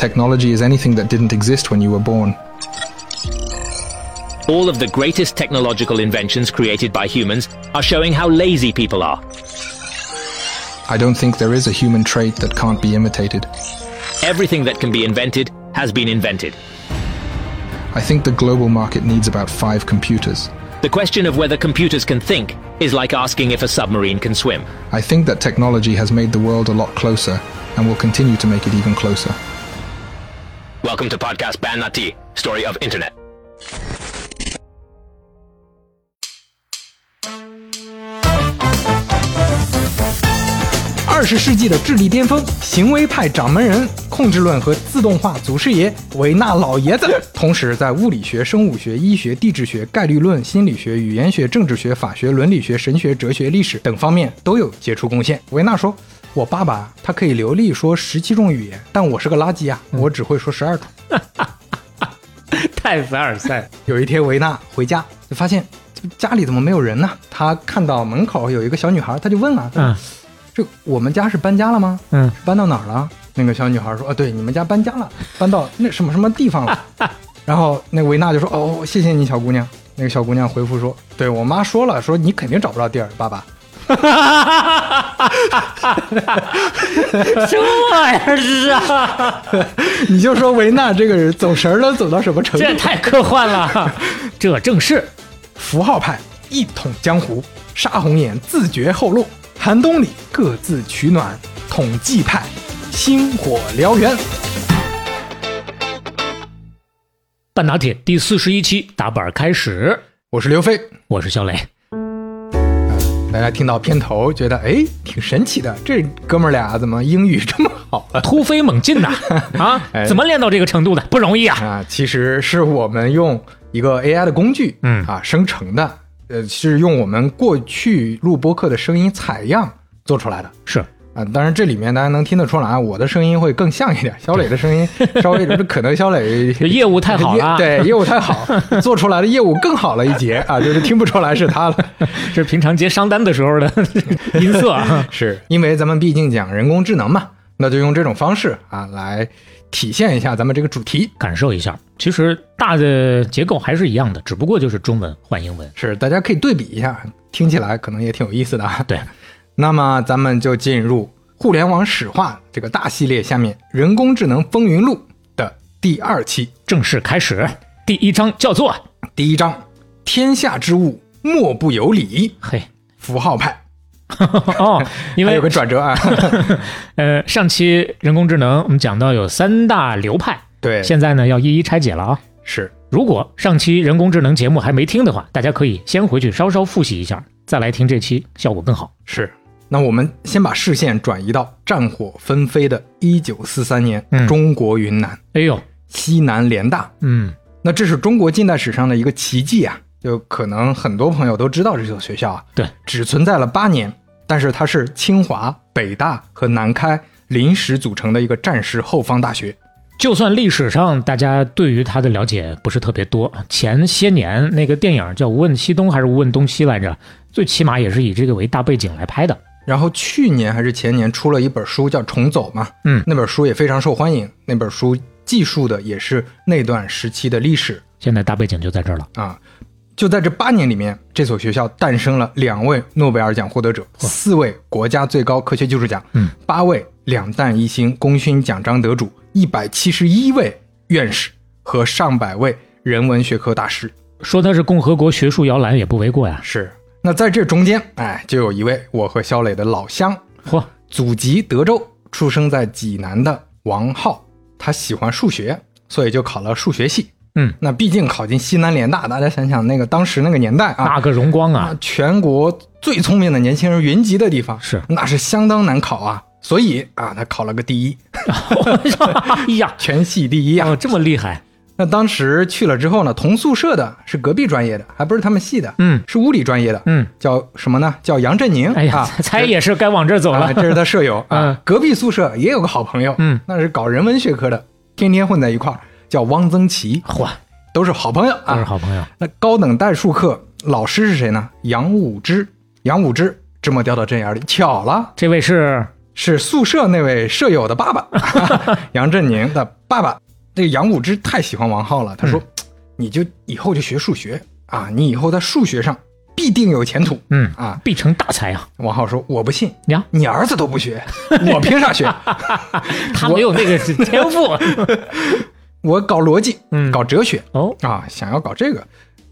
Technology is anything that didn't exist when you were born. All of the greatest technological inventions created by humans are showing how lazy people are. I don't think there is a human trait that can't be imitated. Everything that can be invented has been invented. I think the global market needs about five computers. The question of whether computers can think is like asking if a submarine can swim. I think that technology has made the world a lot closer and will continue to make it even closer. Welcome to podcast Ban Nati, story of internet. 二十世纪的智力巅峰，行为派掌门人，控制论和自动化祖师爷维纳老爷子，同时在物理学、生物学、医学、地质学、概率论、心理学、语言学、政治学、法学、伦理学、神学、哲学、历史等方面都有杰出贡献。维纳说：“我爸爸他可以流利说十七种语言，但我是个垃圾啊，我只会说十二种。”太凡尔赛。有一天，维纳回家就发现家里怎么没有人呢？他看到门口有一个小女孩，他就问了，嗯这我们家是搬家了吗？嗯，搬到哪儿了？那个小女孩说：“啊，对，你们家搬家了，搬到那什么什么地方了。”然后那维纳就说：“哦，谢谢你，小姑娘。”那个小姑娘回复说：“对我妈说了，说你肯定找不着地儿，爸爸。什么玩意儿是啊？你就说维纳这个人走神儿了，走到什么程度这？也太科幻了！这正是符号派一统江湖，杀红眼自绝后路，寒冬里各自取暖，统计派星火燎原。半打铁第四十一期打板开始，我是刘飞，我是肖磊。大家听到片头觉得哎挺神奇的，这哥们儿俩怎么英语这么好啊？突飞猛进呐！啊哎，怎么练到这个程度的？不容易啊！啊，其实是我们用一个 AI 的工具，嗯啊生成的，呃，是用我们过去录播客的声音采样做出来的。是啊，当然这里面大家能听得出来，我的声音会更像一点，小磊的声音 稍微这可能小磊业务太好了，对业务太好，做出来的业务更好了一截啊，就是听不出来是他了。是平常接商单的时候的音色啊。是因为咱们毕竟讲人工智能嘛，那就用这种方式啊来体现一下咱们这个主题。感受一下，其实大的结构还是一样的，只不过就是中文换英文。是，大家可以对比一下，听起来可能也挺有意思的啊。对，那么咱们就进入互联网史话这个大系列下面《人工智能风云录》的第二期，正式开始，第一章叫做第一章：天下之物莫不有理。嘿符号派，哦，因为有个转折啊。呃上期人工智能我们讲到有三大流派，对，现在呢要一一拆解了啊。是如果上期人工智能节目还没听的话，大家可以先回去稍稍复习一下，再来听这期，效果更好。是。那我们先把视线转移到战火纷飞的1943年，嗯中国云南哎呦，西南联大。嗯，那这是中国近代史上的一个奇迹啊！就可能很多朋友都知道这所学校啊，对，只存在了八年，但是它是清华、北大和南开临时组成的一个战时后方大学。就算历史上大家对于它的了解不是特别多，前些年那个电影叫《无问西东》还是《无问东西》来着，最起码也是以这个为大背景来拍的。然后去年还是前年出了一本书叫《重走》嘛，嗯那本书也非常受欢迎。那本书记述的也是那段时期的历史现在大背景就在这儿了。啊。就在这八年里面，这所学校诞生了两位诺贝尔奖获得者，四位国家最高科学技术奖，嗯，八位两弹一星功勋奖章得主，一百七十一位院士和上百位人文学科大师。说它是共和国学术摇篮也不为过呀。是，那在这中间，哎，就有一位我和肖磊的老乡，嚯，祖籍德州，出生在济南的王浩，他喜欢数学，所以就考了数学系。嗯，那毕竟考进西南联大，大家想想那个当时那个年代啊，那个荣光啊。啊，，全国最聪明的年轻人云集的地方，是。那是相当难考啊。所以啊，他考了个第一，哎呀，全系第一啊。哦，这么厉害，那当时去了之后呢，同宿舍的是隔壁专业的，还不是他们系的，嗯是物理专业的，嗯，叫什么呢？叫杨振宁。哎呀啊，猜也是该往这儿走啊，了。这是他舍友 啊。嗯隔壁宿舍也有个好朋友，嗯，那是搞人文学科的，天天混在一块儿，叫汪曾祺，嚯，都是好朋友啊都是啊。好朋友。那高等代数课老师是谁呢？杨武之，杨武之这么掉到针眼里，巧了，这位是是宿舍那位舍友的爸爸，杨振宁的爸爸。这个杨武之太喜欢王浩了，他说：“ 你就以后就学数学啊，你以后在数学上必定有前途。”嗯啊，必成大才啊！王浩说：“我不信，呀，你儿子都不学，我凭啥学？他没有那个天赋。我搞逻辑，嗯搞哲学哦，啊，想要搞这个。”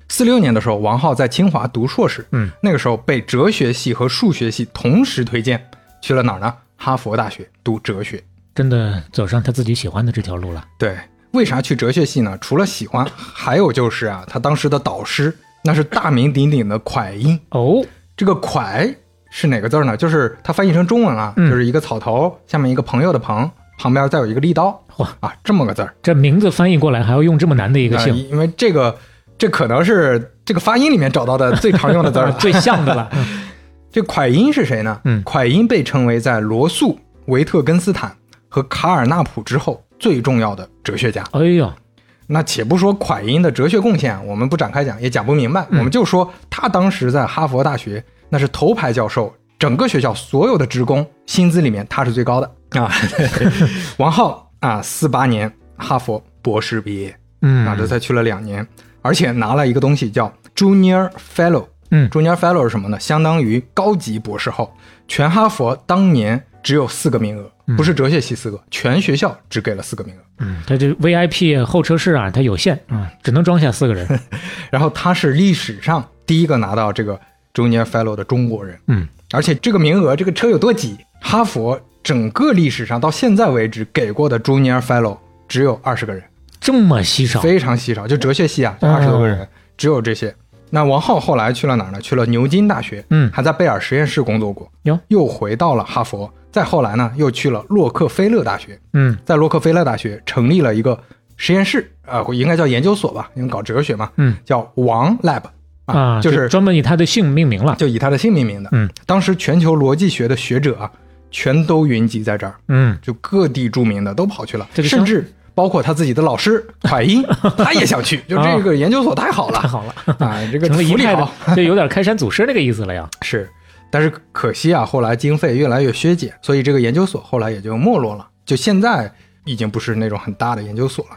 四六年的时候，王浩在清华读硕士，嗯，那个时候被哲学系和数学系同时推荐，去了哪儿呢？哈佛大学读哲学。真的走上他自己喜欢的这条路了。对，为啥去哲学系呢？除了喜欢，还有就是啊，他当时的导师那是大名鼎鼎的蒯因。哦，这个蒯是哪个字儿呢？就是它翻译成中文啊，嗯就是一个草头下面一个朋友的朋，旁边再有一个利刀，哇啊，这么个字儿。这名字翻译过来还要用这么难的一个啊姓，因为这个这可能是这个发音里面找到的最常用的字儿。最像的了。这蒯因是谁呢？嗯蒯因被称为在罗素、维特根斯坦和卡尔纳普之后最重要的哲学家。哎呀，那且不说蒯因的哲学贡献，我们不展开讲，也讲不明白。嗯我们就说他当时在哈佛大学那是头牌教授，整个学校所有的职工薪资里面他是最高的啊。王浩啊，四八年哈佛博士毕业，嗯啊，这才去了两年，而且拿了一个东西叫 Junior Fellow。嗯，Junior Fellow 是什么呢？相当于高级博士后。全哈佛当年只有四个名额，不是哲学系四个，全学校只给了四个名额。嗯，他这 VIP 候车室啊，它有限啊，只能装下四个人。然后他是历史上第一个拿到这个 Junior Fellow 的中国人。嗯，而且这个名额，这个车有多挤？哈佛整个历史上到现在为止给过的 Junior Fellow 只有二十个人，这么稀少，非常稀少。就哲学系啊，哦二十多个人，只有这些。那王浩后来去了哪儿呢？去了牛津大学，嗯还在贝尔实验室工作过，哟，又回到了哈佛。再后来呢，又去了洛克菲勒大学，嗯在洛克菲勒大学成立了一个实验室，呃，应该叫研究所吧，因为搞哲学嘛，嗯叫王 Lab 啊，就是专门以他的姓命名了。就以他的姓命名的。嗯，当时全球逻辑学的学者啊，全都云集在这儿，嗯，就各地著名的都跑去了，这个甚至包括他自己的老师 蒯因，他也想去。就这个研究所太好了，太好了，啊，这个福利好的，就有点开山祖师那个意思了呀。是，但是可惜啊，后来经费越来越削减，所以这个研究所后来也就没落了。就现在已经不是那种很大的研究所了。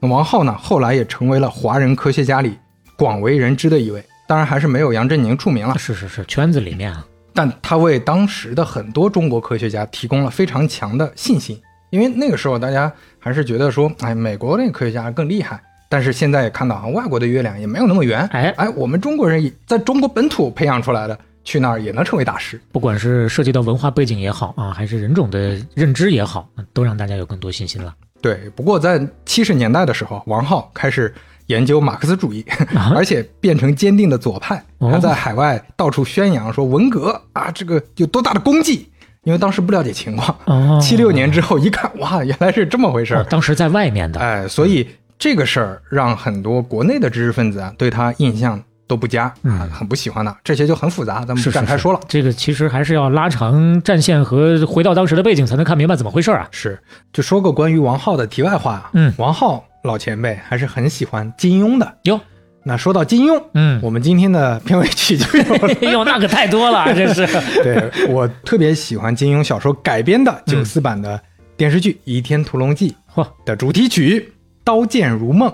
那王浩呢，后来也成为了华人科学家里广为人知的一位，当然还是没有杨振宁出名了。是是是，圈子里面啊，但他为当时的很多中国科学家提供了非常强的信心，因为那个时候大家还是觉得说，哎，美国那个科学家更厉害。但是现在也看到啊，外国的月亮也没有那么圆。哎哎，我们中国人在中国本土培养出来的，去那儿也能成为大师。不管是涉及到文化背景也好啊，还是人种的认知也好，都让大家有更多信心了。对，不过在七十年代的时候，王浩开始研究马克思主义，啊而且变成坚定的左派，他在海外到处宣扬说文革啊，这个有多大的功绩。因为当时不了解情况，哦七六年之后一看，哇，原来是这么回事儿。哦当时在外面的，哎，所以这个事儿让很多国内的知识分子啊对他印象都不佳，嗯啊，很不喜欢他。这些就很复杂，咱们不是是是展开说了。这个其实还是要拉长战线和回到当时的背景，才能看明白怎么回事啊。是，就说个关于王浩的题外话啊。嗯王浩老前辈还是很喜欢金庸的。哟，那说到金庸，嗯，我们今天的片尾曲就有了。哎呦，那可太多了，这是。对我特别喜欢金庸小说改编的九四版的电视剧《倚天屠龙记嚯，》的主题曲《刀剑如梦》。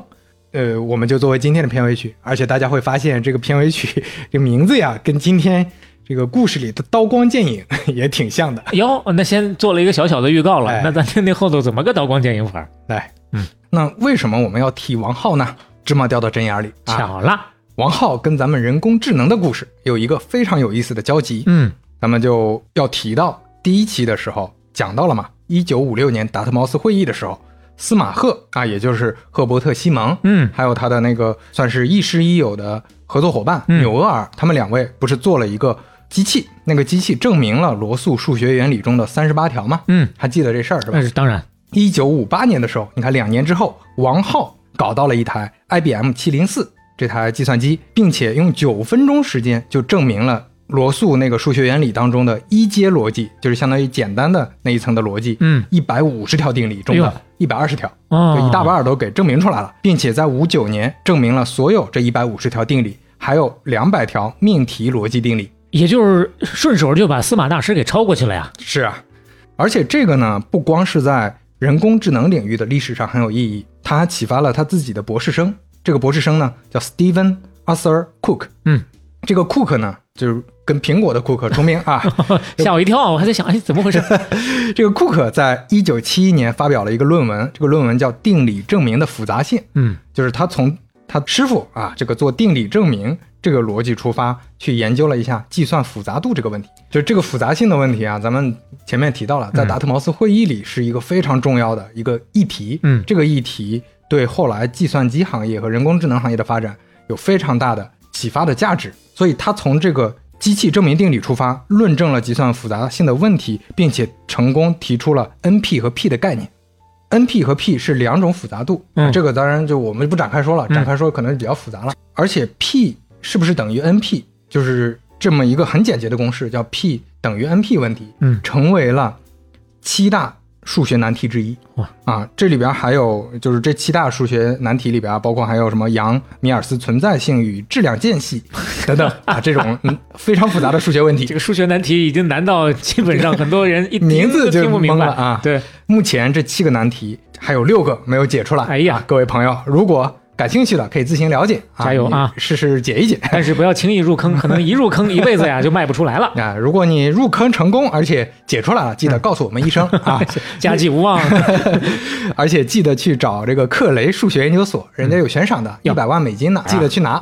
呃，我们就作为今天的片尾曲，而且大家会发现这个片尾曲这个名字呀，跟今天这个故事里的刀光剑影 也挺像的。哟，那先做了一个小小的预告了，哎那咱听听后头怎么个刀光剑影法？来，嗯，那为什么我们要提王浩呢？芝麻掉到针眼里啊！巧了，王浩跟咱们人工智能的故事有一个非常有意思的交集，嗯。咱们就要提到第一期的时候讲到了嘛，一九五六年达特茅斯会议的时候，司马赫啊，也就是赫伯特·西蒙，嗯。还有他的那个算是亦师亦友的合作伙伴嗯。纽厄尔，他们两位不是做了一个机器，那个机器证明了罗素数学原理中的三十八条吗？嗯，还记得这事儿是吧？那？是当然，一九五八年的时候，你看两年之后，王浩搞到了一台 IBM 七零四这台计算机，并且用九分钟时间就证明了罗素那个数学原理当中的一阶逻辑，就是相当于简单的那一层的逻辑，嗯，一百五十条定理中的一百二十条，哦，就一大半儿都给证明出来了，并且在五九年证明了所有这一百五十条定理，还有两百条命题逻辑定理。也就是顺手就把司马大师给超过去了呀。是啊，而且这个呢，不光是在人工智能领域的历史上很有意义，他还启发了他自己的博士生。这个博士生呢叫 Stephen Arthur Cook。嗯，这个 Cook 呢，就是跟苹果的 Cook 重名啊。吓我一跳，我还在想，哎，怎么回事？这个 Cook 在一九七一年发表了一个论文，这个论文叫《定理证明的复杂性》。嗯，就是他从他师傅啊这个做定理证明这个逻辑出发，去研究了一下计算复杂度这个问题。就是这个复杂性的问题啊，咱们前面提到了，在达特茅斯会议里是一个非常重要的一个议题。嗯这个议题对后来计算机行业和人工智能行业的发展有非常大的启发的价值。所以他从这个机器证明定理出发，论证了计算复杂性的问题，并且成功提出了 NP 和 P 的概念。NP 和 P 是两种复杂度，嗯这个当然就我们不展开说了，嗯展开说可能比较复杂了。而且 P 是不是等于 NP，就是这么一个很简洁的公式，叫 P 等于 NP 问题，嗯成为了七大数学难题之一。哇啊，这里边还有就是这七大数学难题里边啊，包括还有什么杨米尔斯存在性与质量间隙等等 啊，这种嗯非常复杂的数学问题这。个数学难题已经难到基本上很多人一 听名字就听不明白了啊对，目前这七个难题还有六个没有解出来。哎呀啊各位朋友，如果感兴趣的可以自行了解，加油啊试试解一解。但是不要轻易入坑，可能一入坑一辈子呀就迈不出来了，啊，如果你入坑成功，而且解出来了，记得告诉我们一声 啊，家祭无忘。而且记得去找这个克雷数学研究所，人家有悬赏的，一哟百万美金呢，记得去拿。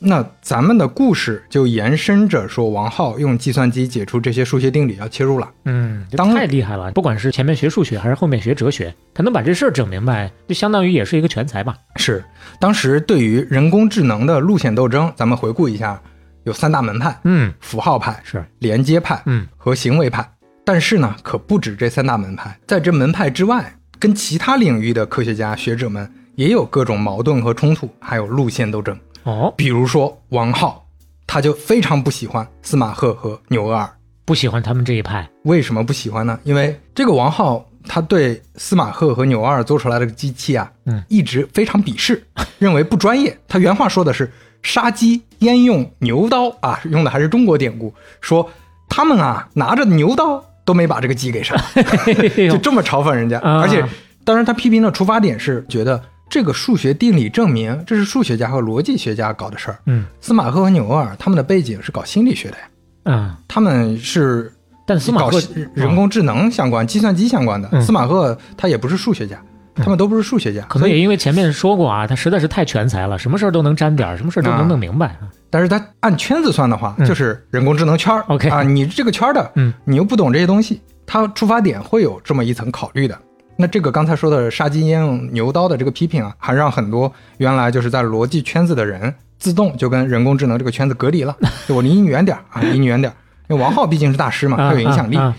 啊那咱们的故事就延伸着说，王浩用计算机解出这些数学定理要切入了。嗯，当太厉害了！不管是前面学数学还是后面学哲学，他能把这事儿整明白，就相当于也是一个全才吧。是，当时对于人工智能的路线斗争，咱们回顾一下，有三大门派：嗯，符号派、是，连接派，嗯，和行为派。但是呢，可不止这三大门派，在这门派之外，跟其他领域的科学家学者们也有各种矛盾和冲突，还有路线斗争。哦，比如说王浩，他就非常不喜欢司马赫和纽厄尔。不喜欢他们这一派。为什么不喜欢呢？因为这个王浩他对司马赫和纽厄尔做出来的机器啊，嗯一直非常鄙视，认为不专业。他原话说的是“杀鸡焉用牛刀”啊，用的还是中国典故，说他们啊拿着牛刀都没把这个鸡给杀，就这么嘲讽人家。啊而且，当然他批评的出发点是觉得这个数学定理证明这是数学家和逻辑学家搞的事儿。嗯。司马赫和纽厄尔他们的背景是搞心理学的呀，嗯，他们是但司马赫人工智能相关、计算机相关的。嗯。司马赫他也不是数学家，他们都不是数学家，可能也因为前面说过啊，他实在是太全才了，什么事儿都能沾点儿，什么事儿都能弄明白啊。但是他按圈子算的话，嗯。就是人工智能圈儿 OK 啊，你这个圈儿的，嗯，你又不懂这些东西，他出发点会有这么一层考虑的。那这个刚才说的杀鸡焉用牛刀的这个批评啊，还让很多原来就是在逻辑圈子的人自动就跟人工智能这个圈子隔离了，就我离你远点儿啊，离你远点儿。因为王浩毕竟是大师嘛，啊他有影响力，啊啊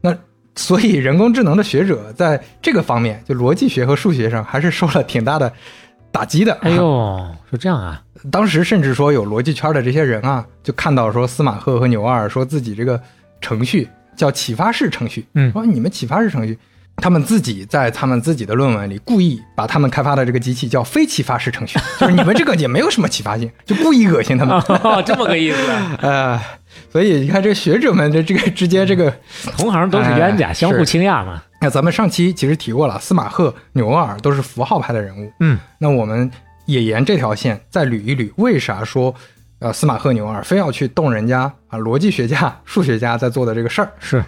那所以人工智能的学者在这个方面，就逻辑学和数学上，还是受了挺大的打击的。哎呦，是这样啊？当时甚至说有逻辑圈的这些人啊，就看到说司马赫和牛二说自己这个程序叫启发式程序，嗯说你们启发式程序，他们自己在他们自己的论文里故意把他们开发的这个机器叫非启发式程序，就是你们这个也没有什么启发性，就故意恶心他们。哦，这么个意思啊。呃，所以你看这学者们的这个之间这个。同行都是冤家，哎相互 倾轧嘛。那咱们上期其实提过了，司马赫、纽厄尔都是符号派的人物。嗯，那我们也沿这条线再捋一捋，为啥说呃司马赫、纽厄尔非要去动人家啊逻辑学家、数学家在做的这个事儿？是，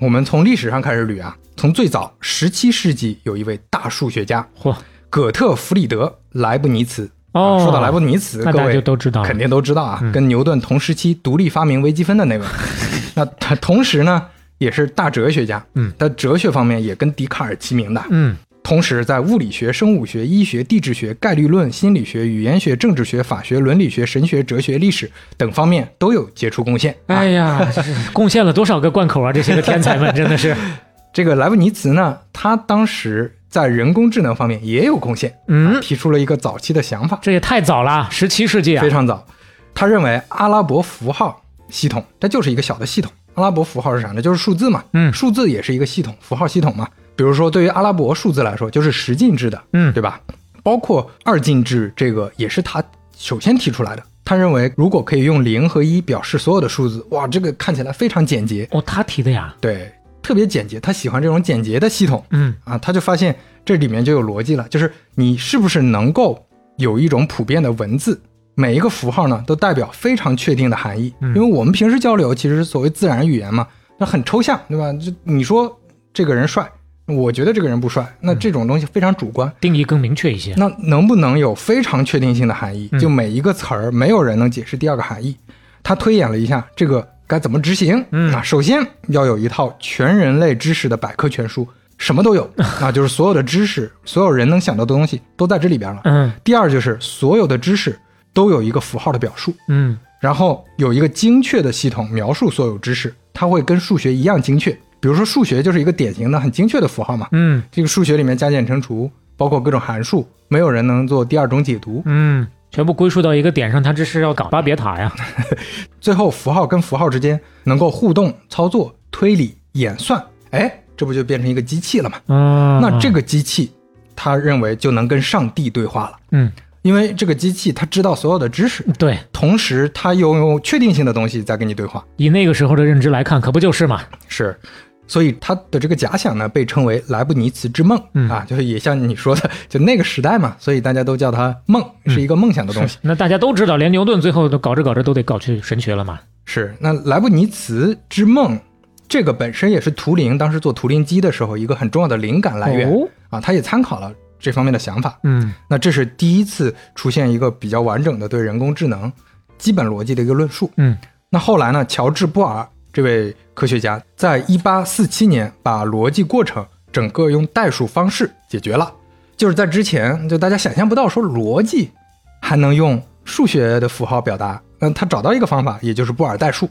我们从历史上开始捋啊，从最早十七世纪有一位大数学家嚯，葛特弗里德·莱布尼茨。哦啊说到莱布尼茨，各位就都知道肯定都知道啊，嗯跟牛顿同时期独立发明微积分的那位。那他同时呢，也是大哲学家，嗯，他哲学方面也跟笛卡尔齐名的。嗯，同时，在物理学、生物学、医学、地质学、概率论、心理学、语言学、政治学、法学、伦理学、神学、哲学、历史等方面都有杰出贡献。啊哎呀，贡献了多少个贯口啊！这些个天才们真的是，这个莱布尼茨呢，他当时在人工智能方面也有贡献，嗯，提出了一个早期的想法，这也太早了，十七世纪啊非。常早。他认为阿拉伯符号系统它就是一个小的系统。阿拉伯符号是啥呢？就是数字嘛。嗯数字也是一个系统，符号系统嘛。比如说，对于阿拉伯数字来说，就是十进制的，嗯对吧？包括二进制，这个也是他首先提出来的。他认为，如果可以用零和一表示所有的数字，哇，这个看起来非常简洁。哦，他提的呀。对，特别简洁，他喜欢这种简洁的系统嗯啊，他就发现这里面就有逻辑了，就是你是不是能够有一种普遍的文字，每一个符号呢都代表非常确定的含义，嗯因为我们平时交流其实是所谓自然语言嘛，那很抽象，对吧？就你说这个人帅，我觉得这个人不帅，那这种东西非常主观。定义更明确一些。那能不能有非常确定性的含义？嗯就每一个词儿，没有人能解释第二个含义。他推演了一下这个该怎么执行。嗯啊，首先要有一套全人类知识的百科全书，什么都有啊，就是所有的知识，所有人能想到的东西都在这里边了。嗯第二就是所有的知识都有一个符号的表述，嗯然后有一个精确的系统描述所有知识，它会跟数学一样精确。比如说数学就是一个典型的很精确的符号嘛，嗯这个数学里面加减乘除，包括各种函数，没有人能做第二种解读。嗯，全部归属到一个点上，它这是要搞巴别塔呀。最后符号跟符号之间能够互动、操作、推理、演算，哎，这不就变成一个机器了吗？嗯，那这个机器，他认为就能跟上帝对话了，嗯因为这个机器它知道所有的知识，对，同时它拥有确定性的东西在跟你对话。以那个时候的认知来看，可不就是嘛？是，所以他的这个假想呢，被称为莱布尼茨之梦、嗯啊，就是也像你说的，就那个时代嘛，所以大家都叫它梦，是一个梦想的东西。那大家都知道，连牛顿最后都搞着搞着都得搞去神学了嘛。是，那莱布尼茨之梦，这个本身也是图灵当时做图灵机的时候一个很重要的灵感来源、哦啊，他也参考了这方面的想法。嗯那这是第一次出现一个比较完整的对人工智能基本逻辑的一个论述。嗯那后来呢，乔治波尔这位科学家在一八四七年把逻辑过程整个用代数方式解决了。就是在之前，就大家想象不到说逻辑还能用数学的符号表达。那他找到一个方法，也就是布尔代数。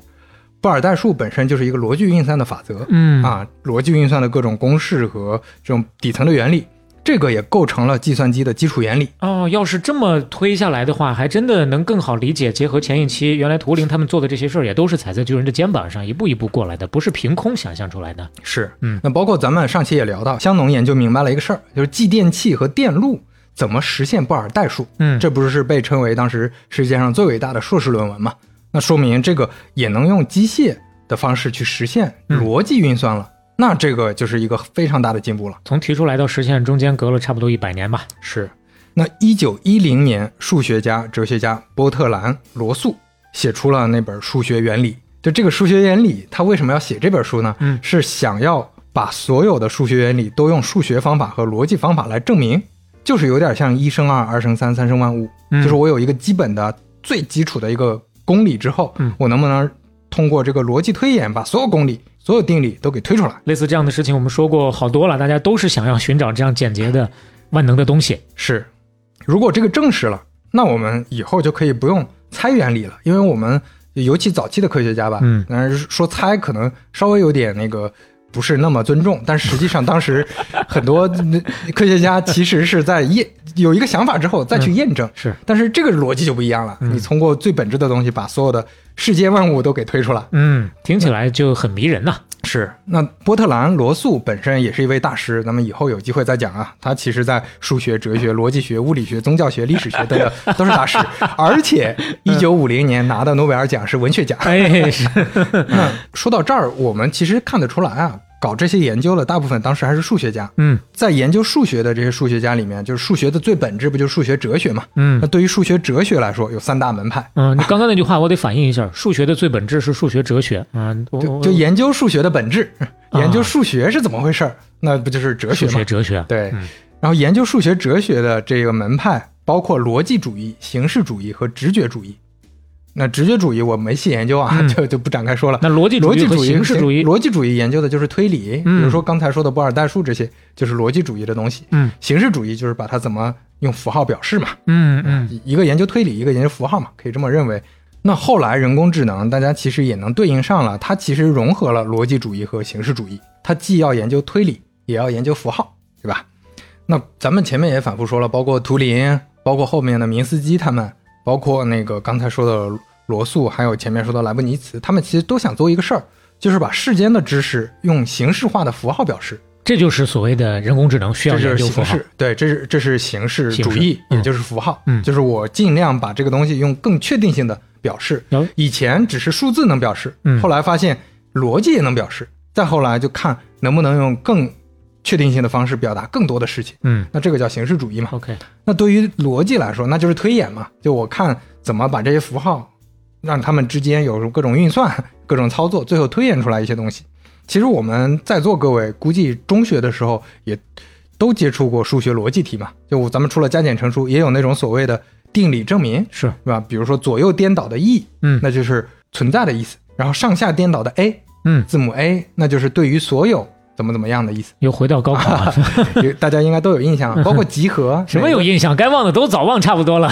布尔代数本身就是一个逻辑运算的法则，嗯啊，逻辑运算的各种公式和这种底层的原理，这个也构成了计算机的基础原理。哦，要是这么推下来的话，还真的能更好理解。结合前一期，原来图灵他们做的这些事儿，也都是踩在巨人的肩膀上一步一步过来的，不是凭空想象出来的。是，嗯那包括咱们上期也聊到，香农研究明白了一个事儿，就是继电器和电路怎么实现布尔代数。嗯这不是被称为当时世界上最伟大的硕士论文吗？那说明这个也能用机械的方式去实现嗯逻辑运算了。那这个就是一个非常大的进步了。从提出来到实现中间隔了差不多一百年吧。是，那一九一零年，数学家、哲学家波特兰·罗素写出了那本《数学原理》。就这个数学原理，他为什么要写这本书呢？嗯是想要把所有的数学原理都用数学方法和逻辑方法来证明，就是有点像一生二，二生三，三生万物。嗯就是我有一个基本的、最基础的一个公理之后，嗯我能不能通过这个逻辑推演，把所有公理、所有定理都给推出来？类似这样的事情，我们说过好多了，大家都是想要寻找这样简洁的、万能的东西。是，如果这个证实了，那我们以后就可以不用猜原理了，因为我们尤其早期的科学家吧，嗯但是说猜可能稍微有点那个。不是那么尊重，但实际上当时很多呃科学家其实是在验有一个想法之后再去验证，是，但是这个逻辑就不一样了。嗯你通过最本质的东西把所有的世界万物都给推出来。嗯，听起来就很迷人呐、是，那波特兰·罗素本身也是一位大师，咱们以后有机会再讲啊。他其实在数学、哲学、逻辑学、物理学、宗教学、历史学等等 都是大师，而且一九五零年拿的诺贝尔奖是文学奖。哎，是，那说到这儿，我们其实看得出来啊，搞这些研究的大部分当时还是数学家。嗯在研究数学的这些数学家里面，就是数学的最本质不就是数学哲学嘛？嗯那对于数学哲学来说，有三大门派。嗯，你刚刚那句话我得反映一下，数学的最本质是数学哲学啊，我我就就研究数学的本质，啊研究数学是怎么回事儿，那不就是哲学吗数学？哲学，对，嗯然后研究数学哲学的这个门派包括逻辑主义、形式主义和直觉主义。那直觉主义我没细研究啊，嗯 就就不展开说了。那逻辑逻辑主义、形式主义，逻辑主义研究的就是推理，嗯比如说刚才说的波尔代数这些，就是逻辑主义的东西。嗯形式主义就是把它怎么用符号表示嘛，嗯嗯一个研究推理，一个研究符号嘛，可以这么认为。那后来人工智能，大家其实也能对应上了，它其实融合了逻辑主义和形式主义，它既要研究推理，也要研究符号，对吧？那咱们前面也反复说了，包括图灵，包括后面的明斯基他们，包括那个刚才说的罗素，还有前面说的莱布尼茨，他们其实都想做一个事儿，就是把世间的知识用形式化的符号表示。这就是所谓的人工智能需要这研究符式，，对，这是这是形式主义也就是符号，嗯就是我尽量把这个东西用更确定性的表示。以前只是数字能表示，嗯后来发现逻辑也能表示，再后来就看能不能用更确定性的方式表达更多的事情？嗯那这个叫形式主义嘛。，OK，那对于逻辑来说，那就是推演嘛。就我看怎么把这些符号，让他们之间有各种运算、各种操作，最后推演出来一些东西。其实我们在座各位估计中学的时候也都接触过数学逻辑题嘛。就咱们除了加减乘除，也有那种所谓的定理证明，是，是吧？比如说左右颠倒的 e，嗯那就是存在的意思；然后上下颠倒的 a，嗯，字母 a，那就是对于所有怎么怎么样的意思。又回到高考了，大家应该都有印象，包括集合，什么有印象？该忘的都早忘差不多了。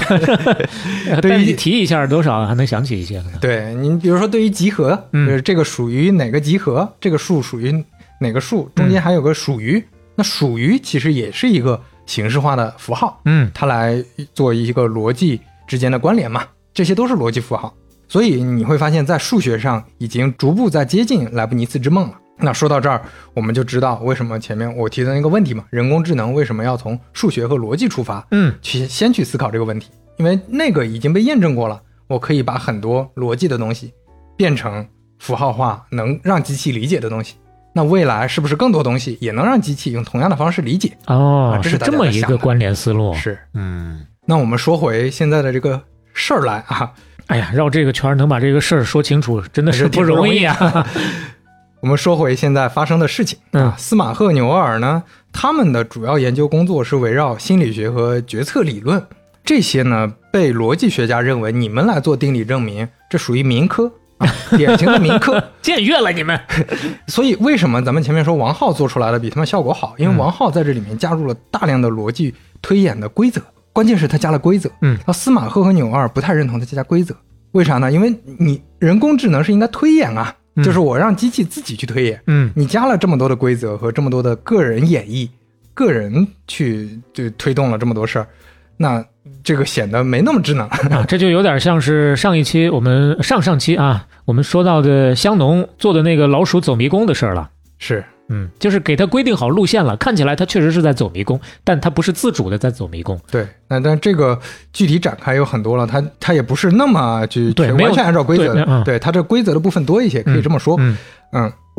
对于提一下，多少还能想起一些。对，您比如说对于集合，嗯就是这个属于哪个集合，这个数属于哪个数，中间还有个属于，那属于其实也是一个形式化的符号，嗯它来做一个逻辑之间的关联嘛，这些都是逻辑符号。所以你会发现在数学上已经逐步在接近莱布尼茨之梦了。那说到这儿，我们就知道为什么前面我提的那个问题嘛，人工智能为什么要从数学和逻辑出发，嗯去先去思考这个问题，因为那个已经被验证过了。我可以把很多逻辑的东西变成符号化，能让机器理解的东西。那未来是不是更多东西也能让机器用同样的方式理解？哦，这是这么一个关联思路。是。嗯，那我们说回现在的这个事儿来啊，哎呀，绕这个圈儿能把这个事儿说清楚，真的是不容易啊。我们说回现在发生的事情嗯啊，司马赫纽尔呢，他们的主要研究工作是围绕心理学和决策理论。这些呢，被逻辑学家认为你们来做定理证明，这属于民科啊，典型的民科。僭越了你们。所以为什么咱们前面说王浩做出来的比他们效果好？因为嗯王浩在这里面加入了大量的逻辑推演的规则，关键是他加了规则。嗯，那司马赫和纽尔不太认同他加规则，为啥呢？因为你人工智能是应该推演啊，嗯就是我让机器自己去推演。嗯你加了这么多的规则和这么多的个人演绎，个人去就推动了这么多事儿，那这个显得没那么智能。啊，这就有点像是上一期我们上上期啊，我们说到的香农做的那个老鼠走迷宫的事儿了。是，嗯，就是给他规定好路线了，看起来他确实是在走迷宫，但他不是自主的在走迷宫。对，那但这个具体展开有很多了，他他也不是那么去完全按照规则的，对嗯。对它这规则的部分多一些，可以这么说，嗯嗯，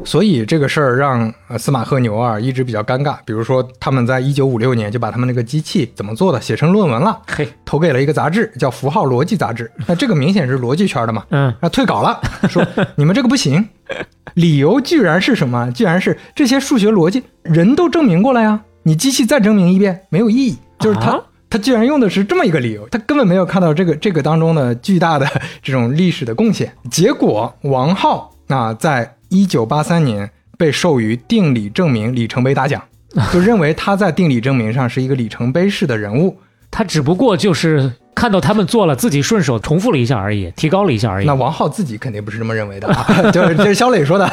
所以这个事儿让呃司马赫牛二一直比较尴尬。比如说，他们在一九五六年就把他们那个机器怎么做的写成论文了，嘿，投给了一个杂志叫《符号逻辑杂志》。那这个明显是逻辑圈的嘛，嗯啊，退稿了，说你们这个不行。理由居然是什么？居然是这些数学逻辑人都证明过了呀，你机器再证明一遍没有意义。就是他、啊他居然用的是这么一个理由，他根本没有看到这个这个当中的巨大的这种历史的贡献。结果王浩那，在一九八三年被授予定理证明里程碑大奖，就认为他在定理证明上是一个里程碑式的人物。他只不过就是看到他们做了，自己顺手重复了一下而已，提高了一下而已。那王浩自己肯定不是这么认为的啊，就是 这是肖磊说的，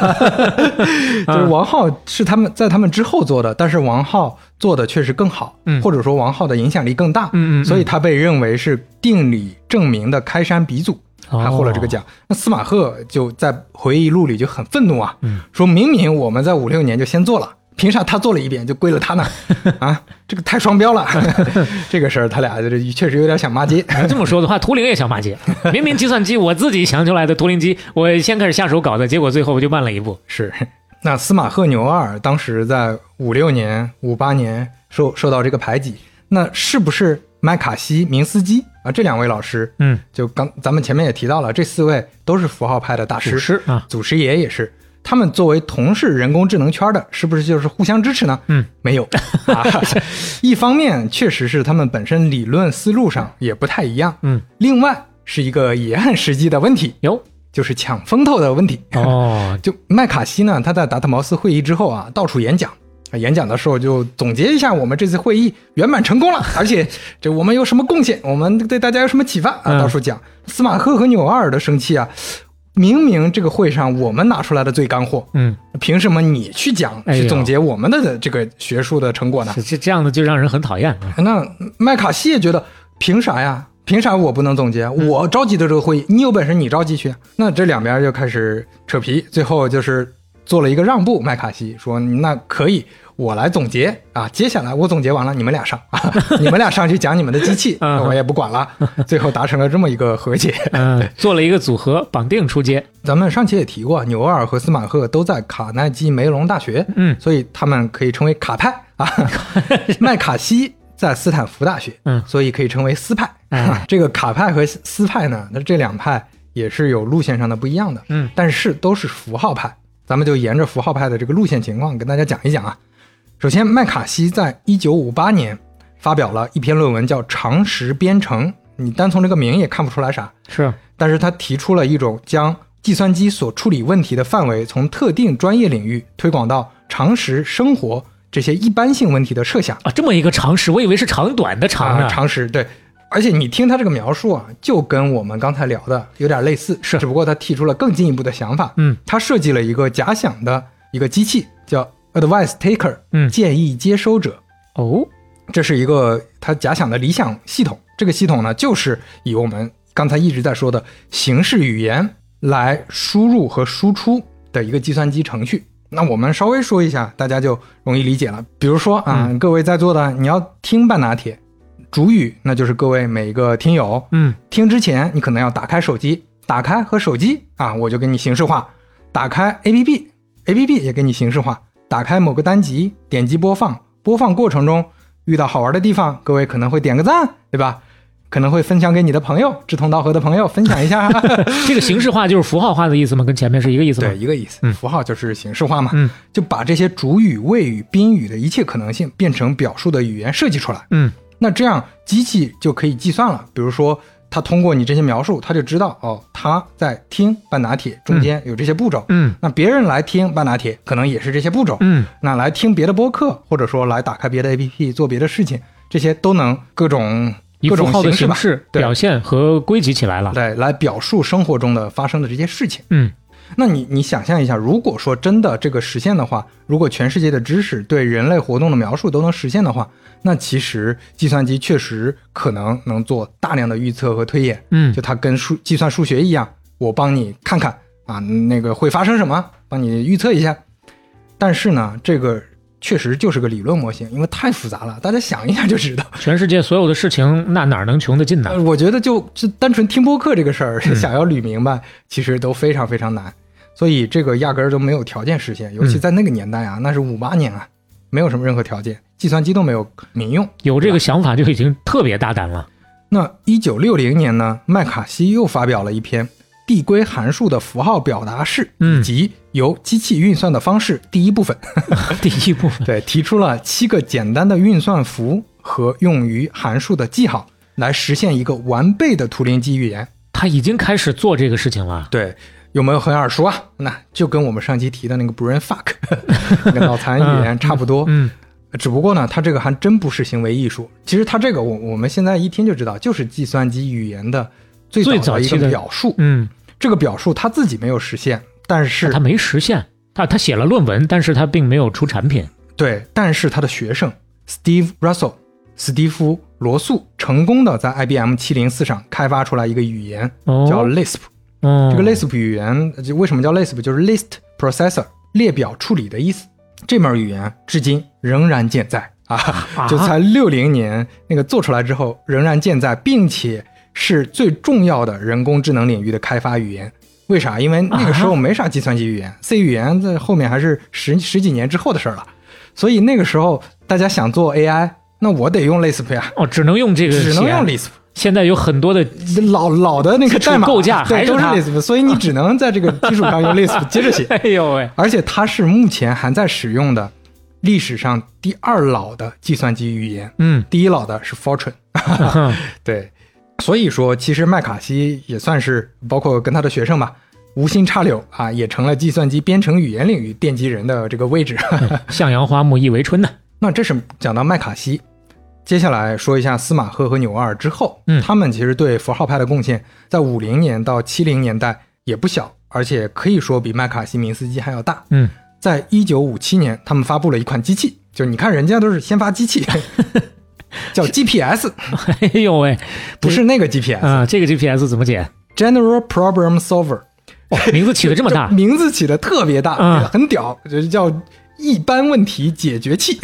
就是王浩是他们在他们之后做的，但是王浩做的确实更好，嗯或者说王浩的影响力更大，嗯嗯嗯所以他被认为是定理证明的开山鼻祖，哦还获了这个奖。那司马赫就在回忆录里就很愤怒啊，嗯说明明我们在五六年就先做了。凭啥他做了一遍就归了他呢？啊，这个太双标了！这个事儿他俩这确实有点想骂街。这么说的话，图灵也想骂街。明明计算机我自己想出来的图灵机，我先开始下手搞的，结果最后就慢了一步。是，那司马赫牛二当时在五六年、五八年受受到这个排挤，那是不是麦卡锡、明斯基啊这两位老师？嗯，就刚咱们前面也提到了，这四位都是符号派的大师，祖师啊，祖师爷也是。他们作为同是人工智能圈的，是不是就是互相支持呢？嗯，没有 啊。一方面确实是他们本身理论思路上也不太一样，嗯，另外是一个也很实际的问题，有就是抢风头的问题。哦，就麦卡锡呢，他在达特茅斯会议之后啊，到处演讲。啊演讲的时候就总结一下我们这次会议圆满成功了，而且这我们有什么贡献，我们对大家有什么启发啊，嗯到处讲。司马赫和纽尔的生气啊，明明这个会上我们拿出来的最干货，嗯，凭什么你去讲去总结我们的这个学术的成果呢？这这这样的就让人很讨厌。那麦卡锡也觉得凭啥呀？凭啥我不能总结？我召集的这个会议，你有本事你召集去。那这两边就开始扯皮，最后就是做了一个让步。麦卡锡说：“那可以，我来总结啊，接下来我总结完了，你们俩上啊，你们俩上去讲你们的机器，嗯我也不管了。最后达成了这么一个和解。嗯，做了一个组合，绑定出街。咱们上期也提过，纽厄尔和司马赫都在卡耐基梅隆大学，嗯所以他们可以称为卡派啊。麦卡锡在斯坦福大学，嗯所以可以称为斯派。哎这个卡派和斯派呢，那这两派也是有路线上的不一样的，嗯，但是都是符号派。咱们就沿着符号派的这个路线情况跟大家讲一讲啊。首先，麦卡锡在一九五八年发表了一篇论文，叫《常识编程》。你单从这个名也看不出来啥，是，但是他提出了一种将计算机所处理问题的范围从特定专业领域推广到常识生活这些一般性问题的设想啊，这么一个常识，我以为是长短的长啊，呢。常识对。而且你听他这个描述啊，就跟我们刚才聊的有点类似，是只不过他提出了更进一步的想法。嗯，他设计了一个假想的一个机器，叫 Advice Taker，嗯建议接收者。哦，这是一个他假想的理想系统。这个系统呢，就是以我们刚才一直在说的形式语言来输入和输出的一个计算机程序。那我们稍微说一下，大家就容易理解了。比如说啊，各位在座的，你要听半拿铁，主语那就是各位每一个听友。嗯，听之前你可能要打开手机，打开和手机啊，我就给你形式化；打开 APP，APP 也给你形式化；打开某个单集，点击播放，播放过程中遇到好玩的地方，各位可能会点个赞，对吧？可能会分享给你的朋友，志同道合的朋友分享一下。这个形式化就是符号化的意思吗？跟前面是一个意思吗？对，一个意思。嗯符号就是形式化嘛，嗯就把这些主语、谓语、宾语的一切可能性变成表述的语言设计出来。嗯那这样机器就可以计算了。比如说，它通过你这些描述，他就知道哦，他在听半拿铁中间有这些步骤。嗯那别人来听半拿铁，可能也是这些步骤。嗯那来听别的播客，或者说来打开别的 APP 做别的事情，这些都能各种各以符号的种形式表现和归集起来了。对，来表述生活中的发生的这些事情。嗯那你你想象一下，如果说真的这个实现的话，如果全世界的知识对人类活动的描述都能实现的话，那其实计算机确实可能能做大量的预测和推演。嗯就它跟数计算数学一样，我帮你看看啊，那个会发生什么，帮你预测一下。但是呢，这个确实就是个理论模型，因为太复杂了，大家想一下就知道。全世界所有的事情，那哪能穷得尽呢呃，？我觉得就就单纯听播客这个事儿，想要捋明白，其实都非常非常难，所以这个压根儿都没有条件实现，尤其在那个年代啊，那是五八年啊，没有什么任何条件，计算机都没有民用。有这个想法就已经特别大胆了。那一九六零年呢，麦卡锡又发表了一篇递归函数的符号表达式嗯以及由机器运算的方式第一部分，第一部分，对，提出了七个简单的运算符和用于函数的记号，来实现一个完备的图灵机语言。他已经开始做这个事情了。对，有没有很耳熟啊？那就跟我们上期提的那个 brain fuck 那个脑残语言差不多。嗯只不过呢，它这个还真不是行为艺术。其实它这个我我们现在一听就知道，就是计算机语言的最最早的一个表述。嗯，这个表述他自己没有实现，但是他没实现，他他写了论文，但是他并没有出产品。对，但是他的学生 Steve Russell 史蒂夫·罗素成功的在 IBM 704上开发出来一个语言，哦，叫 Lisp。嗯，这个 Lisp 语言就为什么叫 Lisp，就是 List Processor 列表处理的意思。这门语言至今仍然健在啊，啊就在六零年那个做出来之后仍然健在，并且是最重要的人工智能领域的开发语言。为啥？因为那个时候没啥计算机语言、c 语言在后面还是十十几年之后的事儿了。所以那个时候大家想做 AI，那我得用 Lisp 呀，哦，只能用这个，只能用。Lisp。现在有很多的老老的那个代码架还都是是 Lisp，所以你只能在这个基础上用 Lisp 接着写。哎呦喂，而且它是目前还在使用的历史上第二老的计算机语言，嗯，第一老的是 Fortran。对，所以说其实麦卡锡也算是包括跟他的学生吧，无心插柳啊，也成了计算机编程语言领域奠基人的这个位置。向阳花木易为春呢。那这是讲到麦卡锡，接下来说一下司马赫和纽厄尔之后，嗯他们其实对符号派的贡献，在五零年到七零年代也不小，而且可以说比麦卡锡、明斯基还要大。嗯，在一九五七年，他们发布了一款机器，就你看人家都是先发机器，叫 GPS，哎呦喂，不是那个 GPS，General、啊，这个 GPS 怎么解？General？Problem Solver，哦，名字起的这么大，名字起的特别大，嗯。很屌，就是叫一般问题解决器，